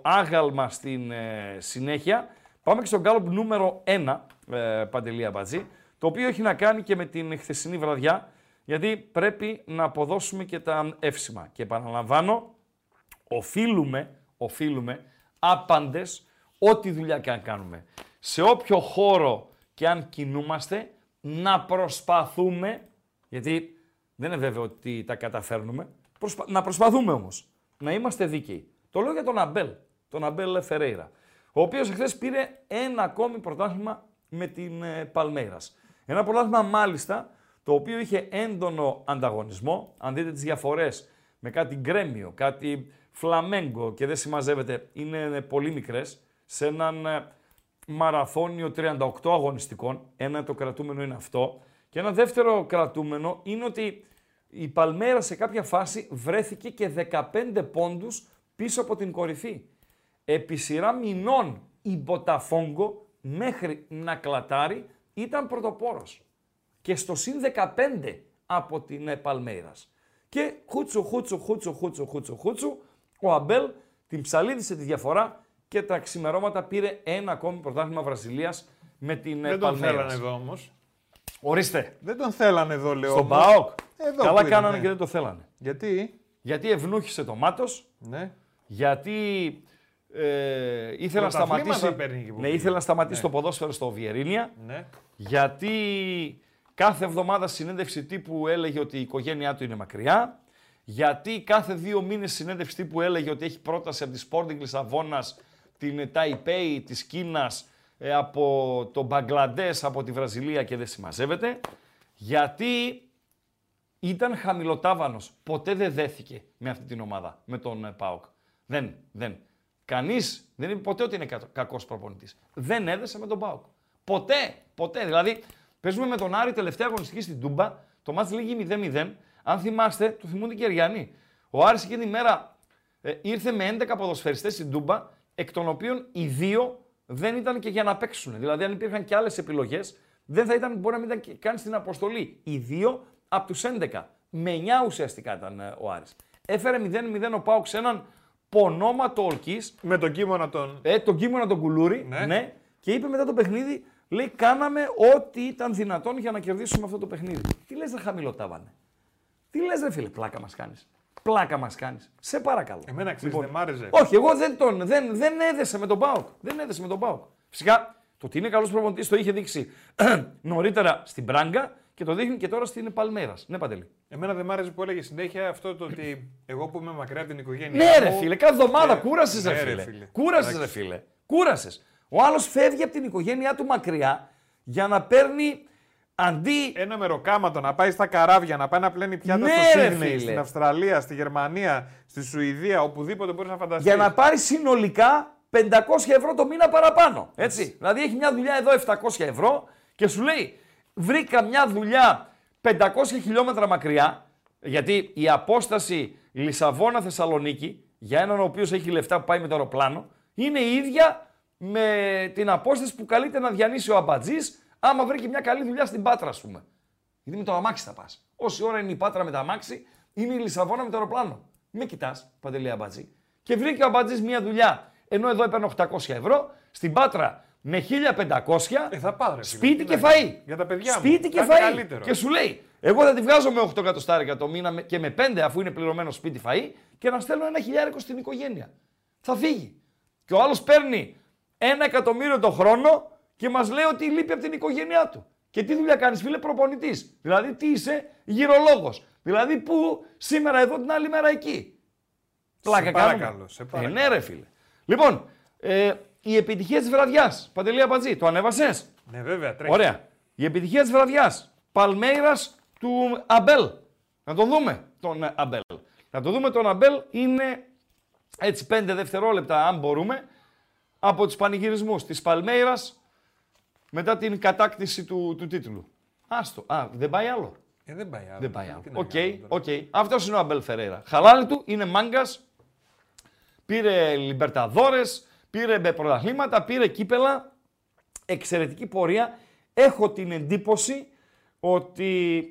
S1: άγαλμα στην ε, συνέχεια. Πάμε και στο γκάλοπ νούμερο 1, ε, Παντελή Αμπατζή, το οποίο έχει να κάνει και με την χθεσινή βραδιά, γιατί πρέπει να αποδώσουμε και τα εύσημα. Και επαναλαμβάνω, οφείλουμε, οφείλουμε άπαντες ό,τι δουλειά και αν κάνουμε. Σε όποιο χώρο και αν κινούμαστε, να προσπαθούμε, γιατί δεν είναι βέβαιο ότι τα καταφέρνουμε, προσπα- να προσπαθούμε όμως, να είμαστε δίκαιοι. Το λέω για τον Αμπέλ, τον Αμπέλ Φερέιρα, ο οποίος εχθέ πήρε ένα ακόμη πρωτάθλημα με την ε, Παλμέιρας. Ένα πρωτάθλημα μάλιστα, το οποίο είχε έντονο ανταγωνισμό, αν δείτε τις διαφορές με κάτι γκρέμιο, κάτι φλαμέγκο και δεν συμμαζεύεται, είναι πολύ μικρές, σε έναν ε, μαραθώνιο 38 αγωνιστικών, ένα το κρατούμενο είναι αυτό, και ένα δεύτερο κρατούμενο είναι ότι η Παλμέρα σε κάποια φάση βρέθηκε και 15 πόντους πίσω από την κορυφή. Επί σειρά μηνών η Μποταφόγκο μέχρι να κλατάρει ήταν πρωτοπόρος και στο συν 15 από την ε, Παλμέιρας. Και χούτσου, χούτσου, χούτσου, χούτσου, χούτσου, χούτσου, ο Αμπέλ την ψαλίδισε τη διαφορά και τα ξημερώματα πήρε ένα ακόμη πρωτάθλημα Βραζιλίας με την
S3: Δεν τον θέλανε
S1: Παλμέρα.
S3: εδώ όμως.
S1: Ορίστε.
S3: Δεν τον θέλανε εδώ, λέω.
S1: Στον
S3: όμως.
S1: ΠΑΟΚ.
S3: Εδώ
S1: Καλά
S3: που
S1: κάνανε
S3: ήταν,
S1: και
S3: ναι.
S1: δεν το θέλανε.
S3: Γιατί;
S1: Γιατί ευνούχησε το μάτος,
S3: Ναι.
S1: γιατί ε, ήθελε να
S3: Πρωταθλήματα
S1: σταματήσει,
S3: παίρνει εκεί που
S1: ναι,
S3: πήγε.
S1: ήθελε να σταματήσει το ποδόσφαιρο στο Βιερίνια,
S3: ναι.
S1: γιατί κάθε εβδομάδα συνέντευξη τύπου έλεγε ότι η οικογένειά του είναι μακριά, γιατί κάθε δύο μήνες συνέντευξη τύπου έλεγε ότι έχει πρόταση από τη Sporting Λισαβόνας, την Ταϊπέη της Κίνας, ε, από το Μπαγκλαντές, από τη Βραζιλία και δεν συμμαζεύεται, γιατί ήταν χαμηλοτάβανος. Ποτέ δεν δέθηκε με αυτή την ομάδα, με τον ε, ΠΑΟΚ. Δεν, δεν. Κανείς δεν είπε ποτέ ότι είναι κα- κακός προπονητής. Δεν έδεσε με τον ΠΑΟΚ. Ποτέ, ποτέ. Δηλαδή, παίζουμε με τον Άρη τελευταία αγωνιστική στην Τούμπα, το μάτς λήγει 0-0. Αν θυμάστε, το θυμούνται και οι Αριανοί. Ο Άρης εκείνη τη μέρα ε, ήρθε με 11 ποδοσφαιριστές στην Τούμπα, εκ των οποίων οι δύο δεν ήταν και για να παίξουν. Δηλαδή, αν υπήρχαν και άλλες επιλογές, δεν θα ήταν, μπορεί να μην ήταν και καν στην αποστολή. Οι δύο από τους 11. Με 9 ουσιαστικά ήταν ε, ο Άρης. Έφερε 0-0 ο Πάουξ σε έναν πονόματο ορκής,
S3: Με τον κείμενα τον.
S1: ε, τον Κίμωνα τον Κουλούρη,
S3: Ναι.
S1: ναι. και είπε μετά το παιχνίδι, λέει, κάναμε ό,τι ήταν δυνατόν για να κερδίσουμε αυτό το παιχνίδι. Τι λες, ρε χαμηλοτάβανε. Τι λες, ρε φίλε, πλάκα μας κάνεις. Πλάκα μας κάνεις. Σε παρακαλώ.
S3: Εμένα ξέρεις, δεν μ' άρεσε.
S1: Όχι, εγώ δεν τον. Δεν, δεν έδεσε με τον Πάοκ. Δεν έδεσε με τον Πάοκ. Φυσικά το ότι είναι καλός προπονητής το είχε δείξει νωρίτερα στην Μπράγκα και το δείχνει και τώρα στην Παλμέρας. Ναι, Παντελή.
S3: Εμένα δεν μ' άρεσε που έλεγε συνέχεια αυτό το ότι εγώ που είμαι μακριά από την οικογένειά
S1: Ναι,
S3: μου.
S1: ρε φίλε, κάθε εβδομάδα
S3: και-
S1: κούρασες, ρε
S3: Ναι,
S1: φίλε.
S3: φίλε.
S1: Κούρασες, ρε
S3: Εντάξει.
S1: φίλε. Κούρασες. Ο άλλος φεύγει από την οικογένειά του μακριά για να παίρνει αντί.
S3: Ένα μεροκάματο να πάει στα καράβια, να πάει να πλένει πιάτα
S1: Ναι,
S3: στο
S1: ρε,
S3: Σίδνεϊ,
S1: φίλε.
S3: στην Αυστραλία, στη Γερμανία, στη Σουηδία, οπουδήποτε μπορείς να φανταστείς.
S1: για να πάρει συνολικά 500 ευρώ το μήνα παραπάνω. Έτσι. Δηλαδή έχει μια δουλειά εδώ 700 ευρώ και σου λέει βρήκα μια δουλειά 500 χιλιόμετρα μακριά γιατί η απόσταση Λισαβόνα-Θεσσαλονίκη για έναν ο οποίος έχει λεφτά που πάει με το αεροπλάνο είναι η ίδια με την απόσταση που καλείται να διανύσει ο Αμπατζής άμα βρει και μια καλή δουλειά στην Πάτρα ας πούμε. Γιατί με το αμάξι θα πας. Όση ώρα είναι η Πάτρα με το αμάξι, είναι η Λισαβόνα με το αεροπλάνο. Με κοιτάς, Παντελή Αμπατζή. Και βρήκε ο Αμπατζής μια δουλειά. Ενώ εδώ έπαιρνε 800 ευρώ, στην Πάτρα με 1500
S3: Ε, θα πάω, ρε, φίλε.
S1: σπίτι
S3: Τι
S1: και
S3: να
S1: φαΐ.
S3: κάνω. Για τα παιδιά μου.
S1: Σπίτι και
S3: Κάτι
S1: φαΐ.
S3: καλύτερο.
S1: Και σου λέει, εγώ θα τη βγάζω με 8 εκατοστάρικα το μήνα με- και με 5 αφού είναι πληρωμένο σπίτι φαΐ και να στέλνω ένα χιλιάρικο στην οικογένεια. Θα φύγει. Και ο άλλος παίρνει ένα εκατομμύριο το χρόνο και μας λέει ότι λείπει από την οικογένειά του. Και τι δουλειά κάνεις, φίλε, προπονητής. Δηλαδή, τι είσαι, γυρολόγος. Δηλαδή, πού σήμερα εδώ, την άλλη μέρα εκεί. Πλάκα
S3: παρακαλώ,
S1: κάνουμε.
S3: σε
S1: Ε,
S3: παρακαλώ.
S1: ναι, ρε φίλε. Λοιπόν, ε, η επιτυχία της βραδιάς. Παντελή Αμπατζή, το ανέβασες;
S3: Ναι, βέβαια, τρέχει.
S1: Ωραία. Η επιτυχία της βραδιάς. Παλμέιρας του Αμπέλ. Να τον δούμε τον ε, Αμπέλ. Να το δούμε τον Αμπέλ είναι έτσι 5 δευτερόλεπτα, αν μπορούμε, από τους πανηγυρισμούς της Παλμέιρας μετά την κατάκτηση του, του τίτλου. Άστο. Α, δεν πάει άλλο.
S3: Ε, δεν πάει άλλο.
S1: Δεν πάει άλλο.
S3: Τι να
S1: Οκ,
S3: κάνουμε τώρα.
S1: οκ. Αυτός είναι ο Αμπέλ Φερέιρα. Χαλάλι του, είναι μάγκας, πήρε Λιμπερταδόρες, πήρε με πρωταθλήματα, πήρε κύπελλα. Εξαιρετική πορεία. Έχω την εντύπωση ότι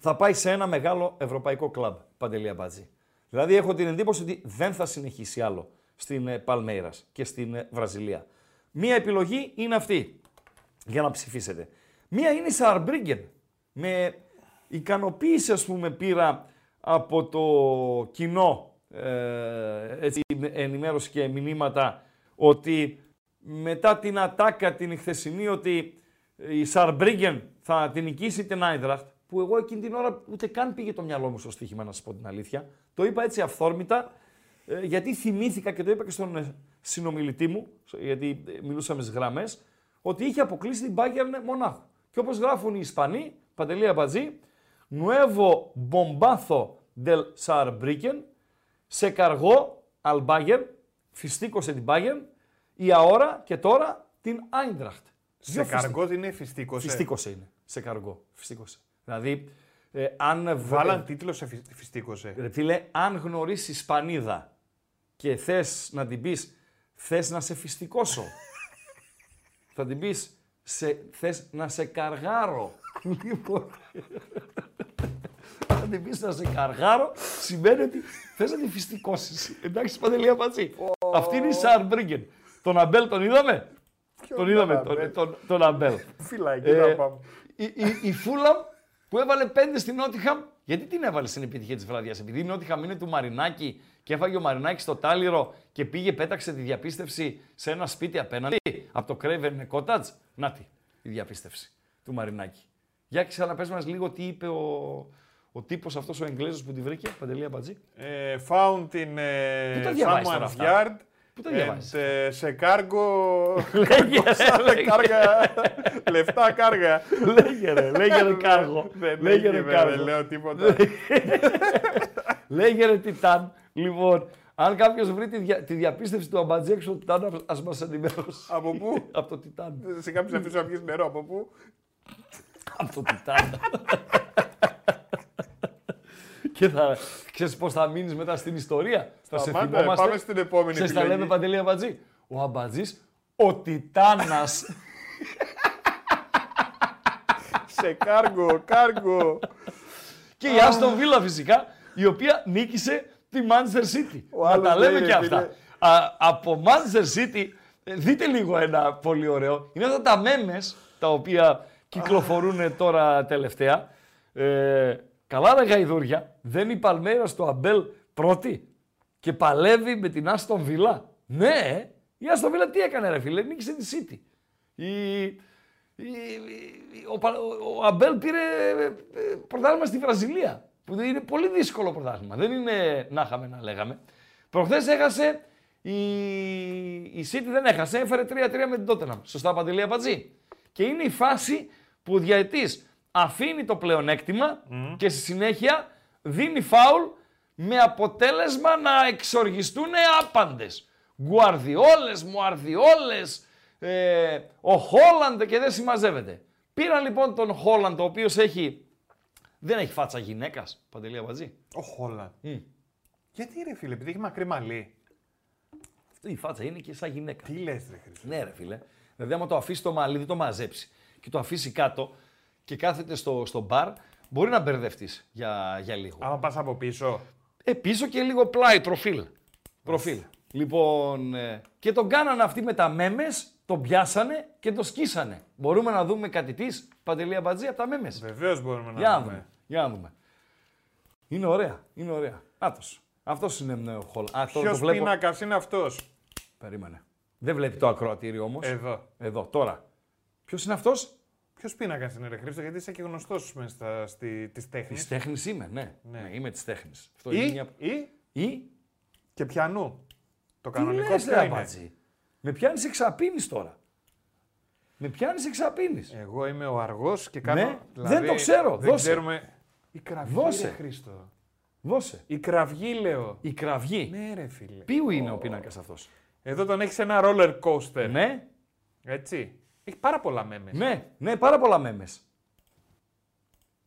S1: θα πάει σε ένα μεγάλο ευρωπαϊκό κλαμπ, Παντελή Αμπάτζη. Δηλαδή έχω την εντύπωση ότι δεν θα συνεχίσει άλλο στην ε, Παλμέιρας και στην ε, Βραζιλία. Μία επιλογή είναι αυτή για να ψηφίσετε. Μία είναι η Σαρμπρίγκεν. Με ικανοποίηση ας πούμε πήρα από το κοινό ε, έτσι, ενημέρωση και μηνύματα ότι μετά την ατάκα την χθεσινή ότι η Σαρμπρίγκεν θα την νικήσει την Άιντραχτ που εγώ εκείνη την ώρα ούτε καν πήγε το μυαλό μου στο στοίχημα να σας πω την αλήθεια. Το είπα έτσι αυθόρμητα ε, γιατί θυμήθηκα και το είπα και στον ε, συνομιλητή μου, γιατί ε, μιλούσαμε στις γραμμές, ότι είχε αποκλείσει την Bayern Μονάχου. Και όπως γράφουν οι Ισπανοί, Παντελή Αμπατζή, Nuevo Bombazo del Saarbrücken, σε καργό al Bayern, φυστήκωσε την Bayern, η αόρα και τώρα την Eintracht.
S3: Σε καργκό την είναι φυστίκωσε.
S1: Φυστήκωσε είναι, σε καργό, φυστήκωσε. Δηλαδή, ε, αν βρε-
S3: Βάλαν τίτλο σε φυσ- φυστίκωσε.
S1: Ρε φίλε, αν γνωρίσεις Ισπανίδα και θες να την πεις, θες να σε φυστικώσω. θα την πεις, θες να σε καργάρω. λοιπόν. Αν την πεις να σε καργάρω, σημαίνει ότι θες να τη φυστικώσεις. Εντάξει, Παντελή Απατσί. Αυτή είναι η Σαρ Μπρίγκεν. Τον Αμπέλ τον είδαμε; τον είδαμε,
S3: Αμπέλ;
S1: τον, τον, τον Αμπέλ.
S3: Φυλακή
S1: Ε,
S3: να πάμε.
S1: η, η, η Φούλαμ που έβαλε πέντε στην Νότιχαμ. Γιατί την έβαλε στην επιτυχία της βραδιάς, Επειδή η Νότιχαμ είναι του Μαρινάκη και έφαγε ο Μαρινάκη στο τάλιρο και πήγε, πέταξε τη διαπίστευση σε ένα σπίτι απέναντι από το Κρέβερ Κότατζ. Να τη, η διαπίστευση του Μαρινάκη. Για ξαναπες μας λίγο τι είπε ο, ο τύπος αυτός ο Εγγλέζος που τη βρήκε, Παντελία Μπατζή.
S3: Ε, found in ε,
S1: Πού τα διαβάζεις τώρα
S3: someone's
S1: αυτά;
S3: yard.
S1: Πού τα
S3: and,
S1: διαβάζεις;
S3: ε, σε κάργο.
S1: Λέγε, λέγε.
S3: κάργα. Λεφτά κάργα.
S1: Λέγε ρε, λέγε ρε κάργο.
S3: Δεν
S1: Λέγε
S3: έχει,
S1: ρε
S3: βέβαια, Δεν
S1: κάργο.
S3: λέω τίποτα.
S1: Λέγε ρε Τιτάν. Λοιπόν, αν κάποιος βρει τη, δια, τη διαπίστευση του Αμπατζή έξω του Τιτάν, ας μας ενημερώσει.
S3: Από πού;
S1: Από το Τιτάν.
S3: Σε κάποιους αφήσω να πιεις νερό. Από πού;
S1: Από το Τιτάν. Και θα, ξέρεις πώς θα μείνεις μετά στην ιστορία; Θα σε
S3: Σταμάτα,
S1: θυμόμαστε;
S3: πάμε στην επόμενη
S1: Ξέρεις τα
S3: επιλογή.
S1: λέμε Παντελή Αμπατζή. Ο Αμπατζής, ο Τιτάνας.
S3: Σε κάργο, κάργο.
S1: και η Άστον Βίλα φυσικά, η οποία νίκησε τη Manchester City.
S3: Ο
S1: Να
S3: άλλος
S1: τα λέμε
S3: λέει,
S1: και
S3: ρε
S1: αυτά.
S3: φίλε.
S1: Α, από Manchester City, ε, δείτε λίγο ένα πολύ ωραίο. Είναι αυτά τα μέμες τα οποία κυκλοφορούν τώρα τελευταία. Ε, καλά ρε γαϊδούρια, δεν η Παλμέρα στο Αμπέλ πρώτη και παλεύει με την Άστον Βίλα. Ναι, η Άστον Βίλα τι έκανε ρε φίλε, νίκησε τη City. Η, η- η- ο, Πα- ο- ο Αμπέλ πήρε ε, ε, πρωτάθλημα στη Βραζιλία. Που είναι πολύ δύσκολο πρωτάθλημα. Δεν είναι να είχαμε να λέγαμε. Προχθές έχασε η, η City δεν έχασε, έφερε 3-3 με την Tottenham. Σωστά Παντελία Πατζή. Και είναι η φάση που ο διαετής αφήνει το πλεονέκτημα και στη συνέχεια δίνει φάουλ με αποτέλεσμα να εξοργιστούν άπαντες. Γκουαρδιόλες, μουαρδιόλες, ε, ο Χόλαντ και δεν συμμαζεύεται. Πήραν λοιπόν τον Χόλαντ, ο οποίος έχει, δεν έχει φάτσα γυναίκας, Παντελία Πατζή.
S3: Ο Χόλαν.
S1: Μμ.
S3: Γιατί ρε φίλε, επειδή έχει μακρύ μαλλί.
S1: Αυτή η φάτσα είναι και σαν γυναίκα.
S3: Τι λες ρε Χρήστο.
S1: Ναι, ρε φίλε. Δηλαδή, άμα το αφήσει το μαλλί, δεν το μαζέψει και το αφήσει κάτω και κάθεται στο, στο μπαρ, μπορεί να μπερδευτείς για, για λίγο.
S3: Άμα πας από πίσω.
S1: Ε, πίσω και λίγο πλάι, προφίλ. Προφίλ. Λοιπόν, ε, και τον κάνανε αυτοί με τα μέμες, τον πιάσανε και τον σκίσανε. Μπορούμε να δούμε κάτι της, Παντελία Μπατζή, από τα μέμες.
S3: Βεβαίως μπορούμε να
S1: Για να
S3: δούμε.
S1: δούμε. Για να δούμε. Είναι ωραία, είναι ωραία. Άτος. Αυτός είναι ε, ο Χολ. Α, το, το
S3: Ποιος
S1: βλέπω.
S3: πίνακας είναι αυτός;
S1: Περίμενε. Δεν βλέπει το ακροατήριο όμως.
S3: Εδώ.
S1: Εδώ, τώρα. Ποιος είναι αυτός;
S3: Ποιος πίνακα είναι, ρε Χρήστο, γιατί είσαι και γνωστός μέσα στα, στη, της
S1: Της
S3: τέχνης.
S1: τέχνη είμαι, ναι.
S3: Ναι.
S1: ναι. είμαι της τέχνης. Αυτό είναι
S3: Ή,
S1: μια.
S3: ή;
S1: Ή;
S3: και πιανού. Το
S1: Τι
S3: κανονικό
S1: λες,
S3: ποιο
S1: ρε,
S3: είναι;
S1: Αμπατζή. Με πιάνεις εξαπίνει τώρα; Με πιάνεις εξαπίνει.
S3: Εγώ είμαι ο αργός και κάνω...
S1: Ναι,
S3: δηλαδή,
S1: δεν το ξέρω,
S3: Δεν
S1: δώσε.
S3: ξέρουμε... Η κραυγή,
S1: Δώσε.
S3: ρε Χρήστο.
S1: Δώσε.
S3: Η κραυγή, λέω.
S1: Η κραυγή.
S3: Ναι, ρε φίλε.
S1: Ποιου είναι ο πίνακας αυτός;
S3: Εδώ τον έχεις ένα roller coaster.
S1: Ναι,
S3: Έτσι. Έχει πάρα πολλά μέμες.
S1: ναι, ναι, πάρα πολλά μέμε.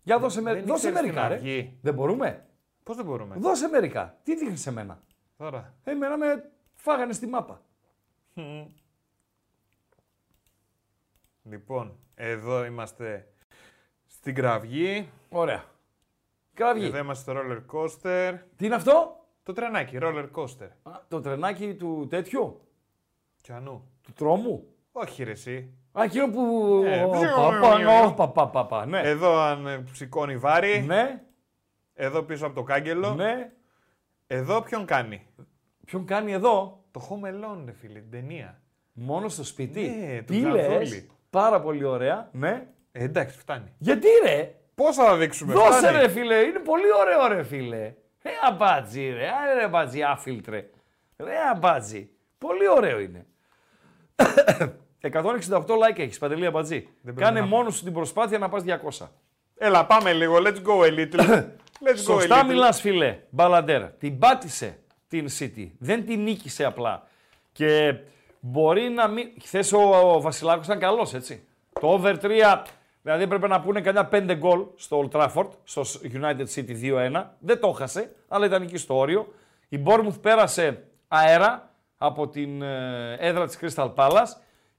S1: Για δώσε, με...
S3: Δεν
S1: δώσε
S3: ήξερες
S1: μερικά,
S3: την
S1: ρε.
S3: αυγή.
S1: Δεν μπορούμε;
S3: Πώς δεν μπορούμε;
S1: Δώσε μερικά. Τι δείχνεις σε μένα;
S3: Τώρα.
S1: Εμένα με φάγανε στη μάπα.
S3: Λοιπόν, εδώ είμαστε στην κραυγή.
S1: Ωραία. Κραυγή.
S3: Εδώ είμαστε στο roller coaster.
S1: Τι είναι αυτό;
S3: Το τρενάκι, roller coaster.
S1: Α, το τρενάκι του τέτοιου,
S3: Πιανού.
S1: του τρόμου;
S3: Όχι ρε εσύ.
S1: Α, εκείνο που...
S3: Ε,
S1: Ω,
S3: ψιου,
S1: παπα,
S3: ψιου,
S1: ω,
S3: ψιου.
S1: παπα, παπα, ναι.
S3: Εδώ αν ε, σηκώνει βάρη.
S1: Ναι,
S3: Εδώ πίσω από το κάγκελο.
S1: ναι.
S3: Εδώ ποιον κάνει;
S1: Ποιον κάνει εδώ,
S3: Το Home Alone, ρε φίλε, την ταινία.
S1: μόνο στο σπίτι;
S3: Ναι, του
S1: Τι
S3: Ξανθόλη.
S1: λες, πάρα πολύ ωραία. Ναι.
S3: Ε, εντάξει, φτάνει.
S1: Γιατί ρε,
S3: Πώς θα δείξουμε,
S1: δώσε
S3: φτάνει.
S1: ρε φίλε, είναι πολύ ωραίο ρε φίλε. Ε, αμπάτζι ρε, άρε ρε αμπάτζι, άφιλτρε. Ρε αμπάτζι, πολύ ωραίο είναι. 168 like έχεις, Παντελή Αμπατζή.
S3: πρέπει
S1: Κάνε
S3: να-
S1: μόνος σου την προσπάθεια να πας 200.
S3: Έλα, πάμε λίγο. Let's go a little. Let's go a
S1: Σωστά
S3: little.
S1: μιλάς, φίλε. Μπαλαντέρ. Την πάτησε την City. Δεν την νίκησε απλά. Και μπορεί να μην. Χθες ο, ο Βασιλάκο ήταν καλός, έτσι. Το over 3, δηλαδή έπρεπε να πούνε κανένα 5 γκολ στο Old Trafford, στο United City 2-1. Δεν το έχασε, αλλά ήταν εκεί στο όριο. Η Bournemouth πέρασε αέρα από την ε, έδρα της Crystal Palace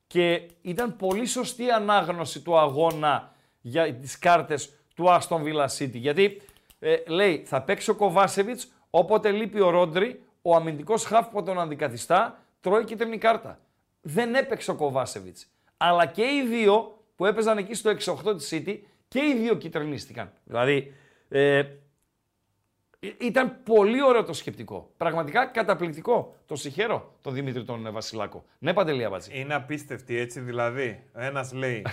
S1: και ήταν πολύ σωστή η ανάγνωση του αγώνα για τις κάρτες του Aston Villa City. Γιατί ε, λέει θα παίξει ο Κοβάσεβιτς, όποτε λείπει ο Ρόντρι, ο αμυντικός χαφ που τον αντικαθιστά τρώει κίτρινη κάρτα. δεν έπαιξε ο Κοβάσεβιτ. Αλλά και οι δύο που έπαιζαν εκεί στο 6-8 της City και οι δύο κυτρινίστηκαν. Δηλαδή ε, ήταν πολύ ωραίο το σκεπτικό. Πραγματικά καταπληκτικό. Το συγχαίρω τον Δημήτρη τον Βασιλάκο. Ναι, Παντελή Αμπατζή.
S3: Είναι απίστευτη έτσι δηλαδή. Ένας λέει.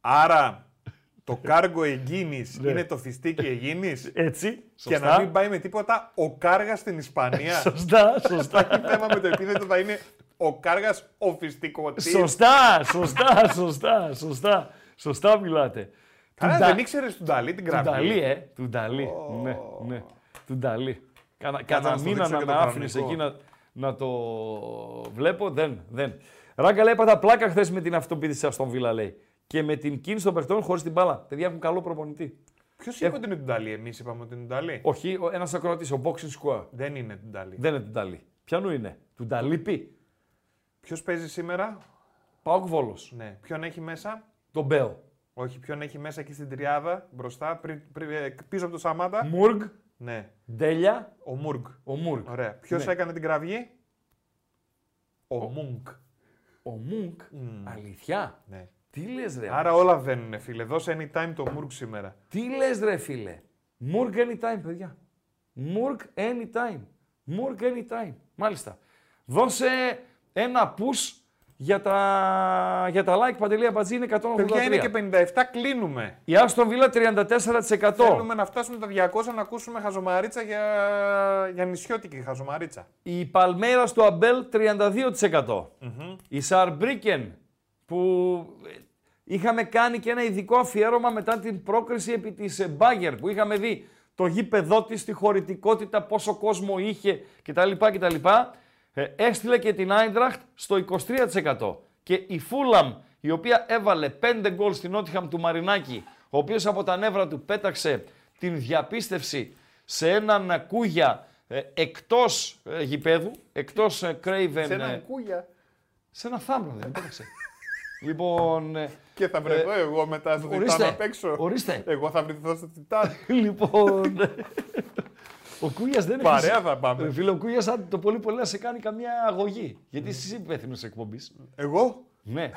S3: Άρα το κάργο εγγύνης
S1: Ναι.
S3: είναι το φιστίκι εγγύνης;
S1: Έτσι.
S3: Και
S1: Σωστά.
S3: να μην πάει με τίποτα ο κάργας στην Ισπανία.
S1: Σωστά, σωστά.
S3: Το θέμα με το επίθετο θα είναι ο κάργας ο φιστικοτής.
S1: σωστά, σωστά, σωστά, σωστά. Σωστά μιλάτε.
S3: Καλά,
S1: Του Ντα-
S3: δεν ήξερες του Νταλή την
S1: Του
S3: γραφή.
S1: Νταλή, ε. Του Νταλή. Ναι, ναι. Του Νταλή. Κάνα, κάνα
S3: να στο
S1: μήνα
S3: δείξω
S1: να
S3: και
S1: με
S3: το
S1: άφηνες
S3: κανονικό.
S1: εκεί να, να το βλέπω. Δεν, δεν. Ράγκα λέει, έπαθα πλάκα χθες με την αυτοποίθηση στον Βίλα, λέει. Και με την κίνηση των παιχτών χωρίς την μπάλα. Παιδιά έχουν καλό προπονητή.
S3: Ποιος είπε ότι είναι του Νταλή, εμείς είπαμε ότι είναι του Νταλή;
S1: Όχι, ένας ακροατής, ο Boxing Square.
S3: Δεν είναι του Νταλή.
S1: Δεν είναι του Νταλή. Ποιανού είναι; Του Νταλή πει.
S3: Ποιος παίζει σήμερα,
S1: Πάοκ Βόλος.
S3: ναι. Ποιον έχει μέσα,
S1: Τον Μπέο.
S3: Όχι, ποιον έχει μέσα εκεί στην τριάδα μπροστά, πριν, πριν, ε, πίσω από το Σαμάτα.
S1: Μουργκ,
S3: Ναι,
S1: Ντέλια,
S3: ο Μουργκ.
S1: ο Μουργκ.
S3: Ωραία. Ποιος
S1: Ναι.
S3: έκανε την κραυγή, ο Μουγκ.
S1: Ο Μουργκ. Αλήθεια;
S3: Ναι.
S1: Τι λες ρε.
S3: Άρα όλα βαίνουν, φίλε. Δώσε anytime το Μουργκ σήμερα.
S1: Τι λες ρε φίλε. Μουργκ anytime παιδιά. Μουργκ anytime. Μουργκ anytime. Μάλιστα. Δώσε ένα push για τα, για τα like παντελή αμπατζή είναι 183.
S3: Παιδιά είναι και 57, κλείνουμε.
S1: Η Άστον Βίλα 34%.
S3: Θέλουμε να φτάσουμε τα 200 να ακούσουμε χαζομαρίτσα για, για νησιώτικη χαζομαρίτσα.
S1: Η Παλμέρα στο Αμπέλ 32%. Η Σαρμπρίκεν που ε, είχαμε κάνει και ένα ειδικό αφιέρωμα μετά την πρόκριση επί της Μπάγκερ που είχαμε δει το γήπεδό της, τη χωρητικότητα, πόσο κόσμο είχε κτλ. κτλ. Ε, έστειλε και την Άιντραχτ στο 23%. Και η Φούλαμ, η οποία έβαλε 5 γκολ στην Νότιχαμ του Μαρινάκη, ο οποίος από τα νεύρα του πέταξε την διαπίστευση σε έναν Κούγια ε, εκτός ε, γηπέδου, εκτός ε, Craven,
S3: Σε
S1: ε,
S3: έναν κούγια.
S1: σε ένα θάμνο δεν πέταξε. λοιπόν, ε,
S3: Και θα βρεθώ εγώ μετά στο
S1: ορίστε,
S3: Τιτάν απ' έξω.
S1: ορίστε.
S3: Εγώ θα βρεθώ στο Τιτάν.
S1: λοιπόν, ε, ο Κούγιας δεν
S3: Παρέα
S1: έχει...
S3: θα πάμε.
S1: Ε, Φίλε, ο Κούγιας αν το πολύ πολύ να σε κάνει καμία αγωγή. Γιατί εσύ είσαι υπεύθυνος εκπομπής.
S3: Εγώ;
S1: ναι.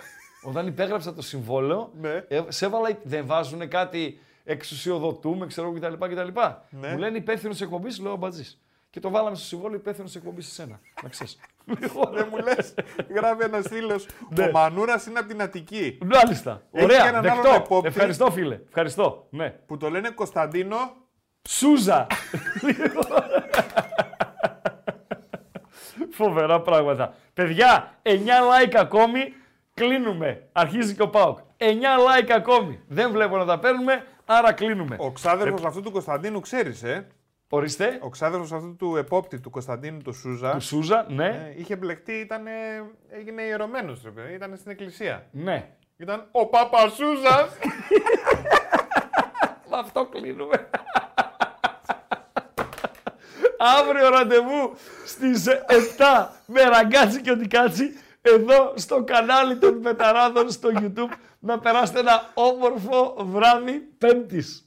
S1: Όταν υπέγραψα το συμβόλαιο,
S3: Ναι.
S1: ε, σε έβαλα, δεν βάζουν κάτι εξουσιοδοτούμε, ξέρω εγώ κτλ. κτλ.
S3: Ναι.
S1: Μου λένε υπεύθυνος εκπομπής, λέω μπατζής. Και το βάλαμε στο συμβόλαιο υπεύθυνος εκπομπής σε σένα. Να ξέρεις.
S3: Δεν μου λες. Γράφει ένας φίλος.
S1: Ναι.
S3: Ο Μανούρας είναι από την Αττική.
S1: Μάλιστα.
S3: Έχει και
S1: Ωραία.
S3: έναν άλλον
S1: Δεκτό.
S3: επόπτη.
S1: Ευχαριστώ, φίλε. Ευχαριστώ. Ναι.
S3: Που το λένε Κωνσταντίνο.
S1: Σούζα. Φοβερά πράγματα. Παιδιά, 9 like ακόμη. Κλείνουμε. Αρχίζει και ο Πάοκ. 9 like ακόμη. Δεν βλέπω να τα παίρνουμε, άρα κλείνουμε.
S3: Ο ξάδερφος αυτού του Κωνσταντίνου, ξέρεις, ε;
S1: Ορίστε.
S3: Ο ξάδερφος αυτού του επόπτη του Κωνσταντίνου του Σούζα.
S1: Του Σούζα, ναι.
S3: ε, είχε μπλεχτεί, ήταν, έγινε ιερωμένος. Ήταν στην εκκλησία.
S1: Ναι.
S3: Ήταν ο Πάπα Σούζας.
S1: Με αυτό κλείνουμε. Αύριο ραντεβού στις 7 με ραγκάτσι και οτικάτσι εδώ στο κανάλι των Πεταράδων στο YouTube να περάσετε ένα όμορφο βράδυ Πέμπτης.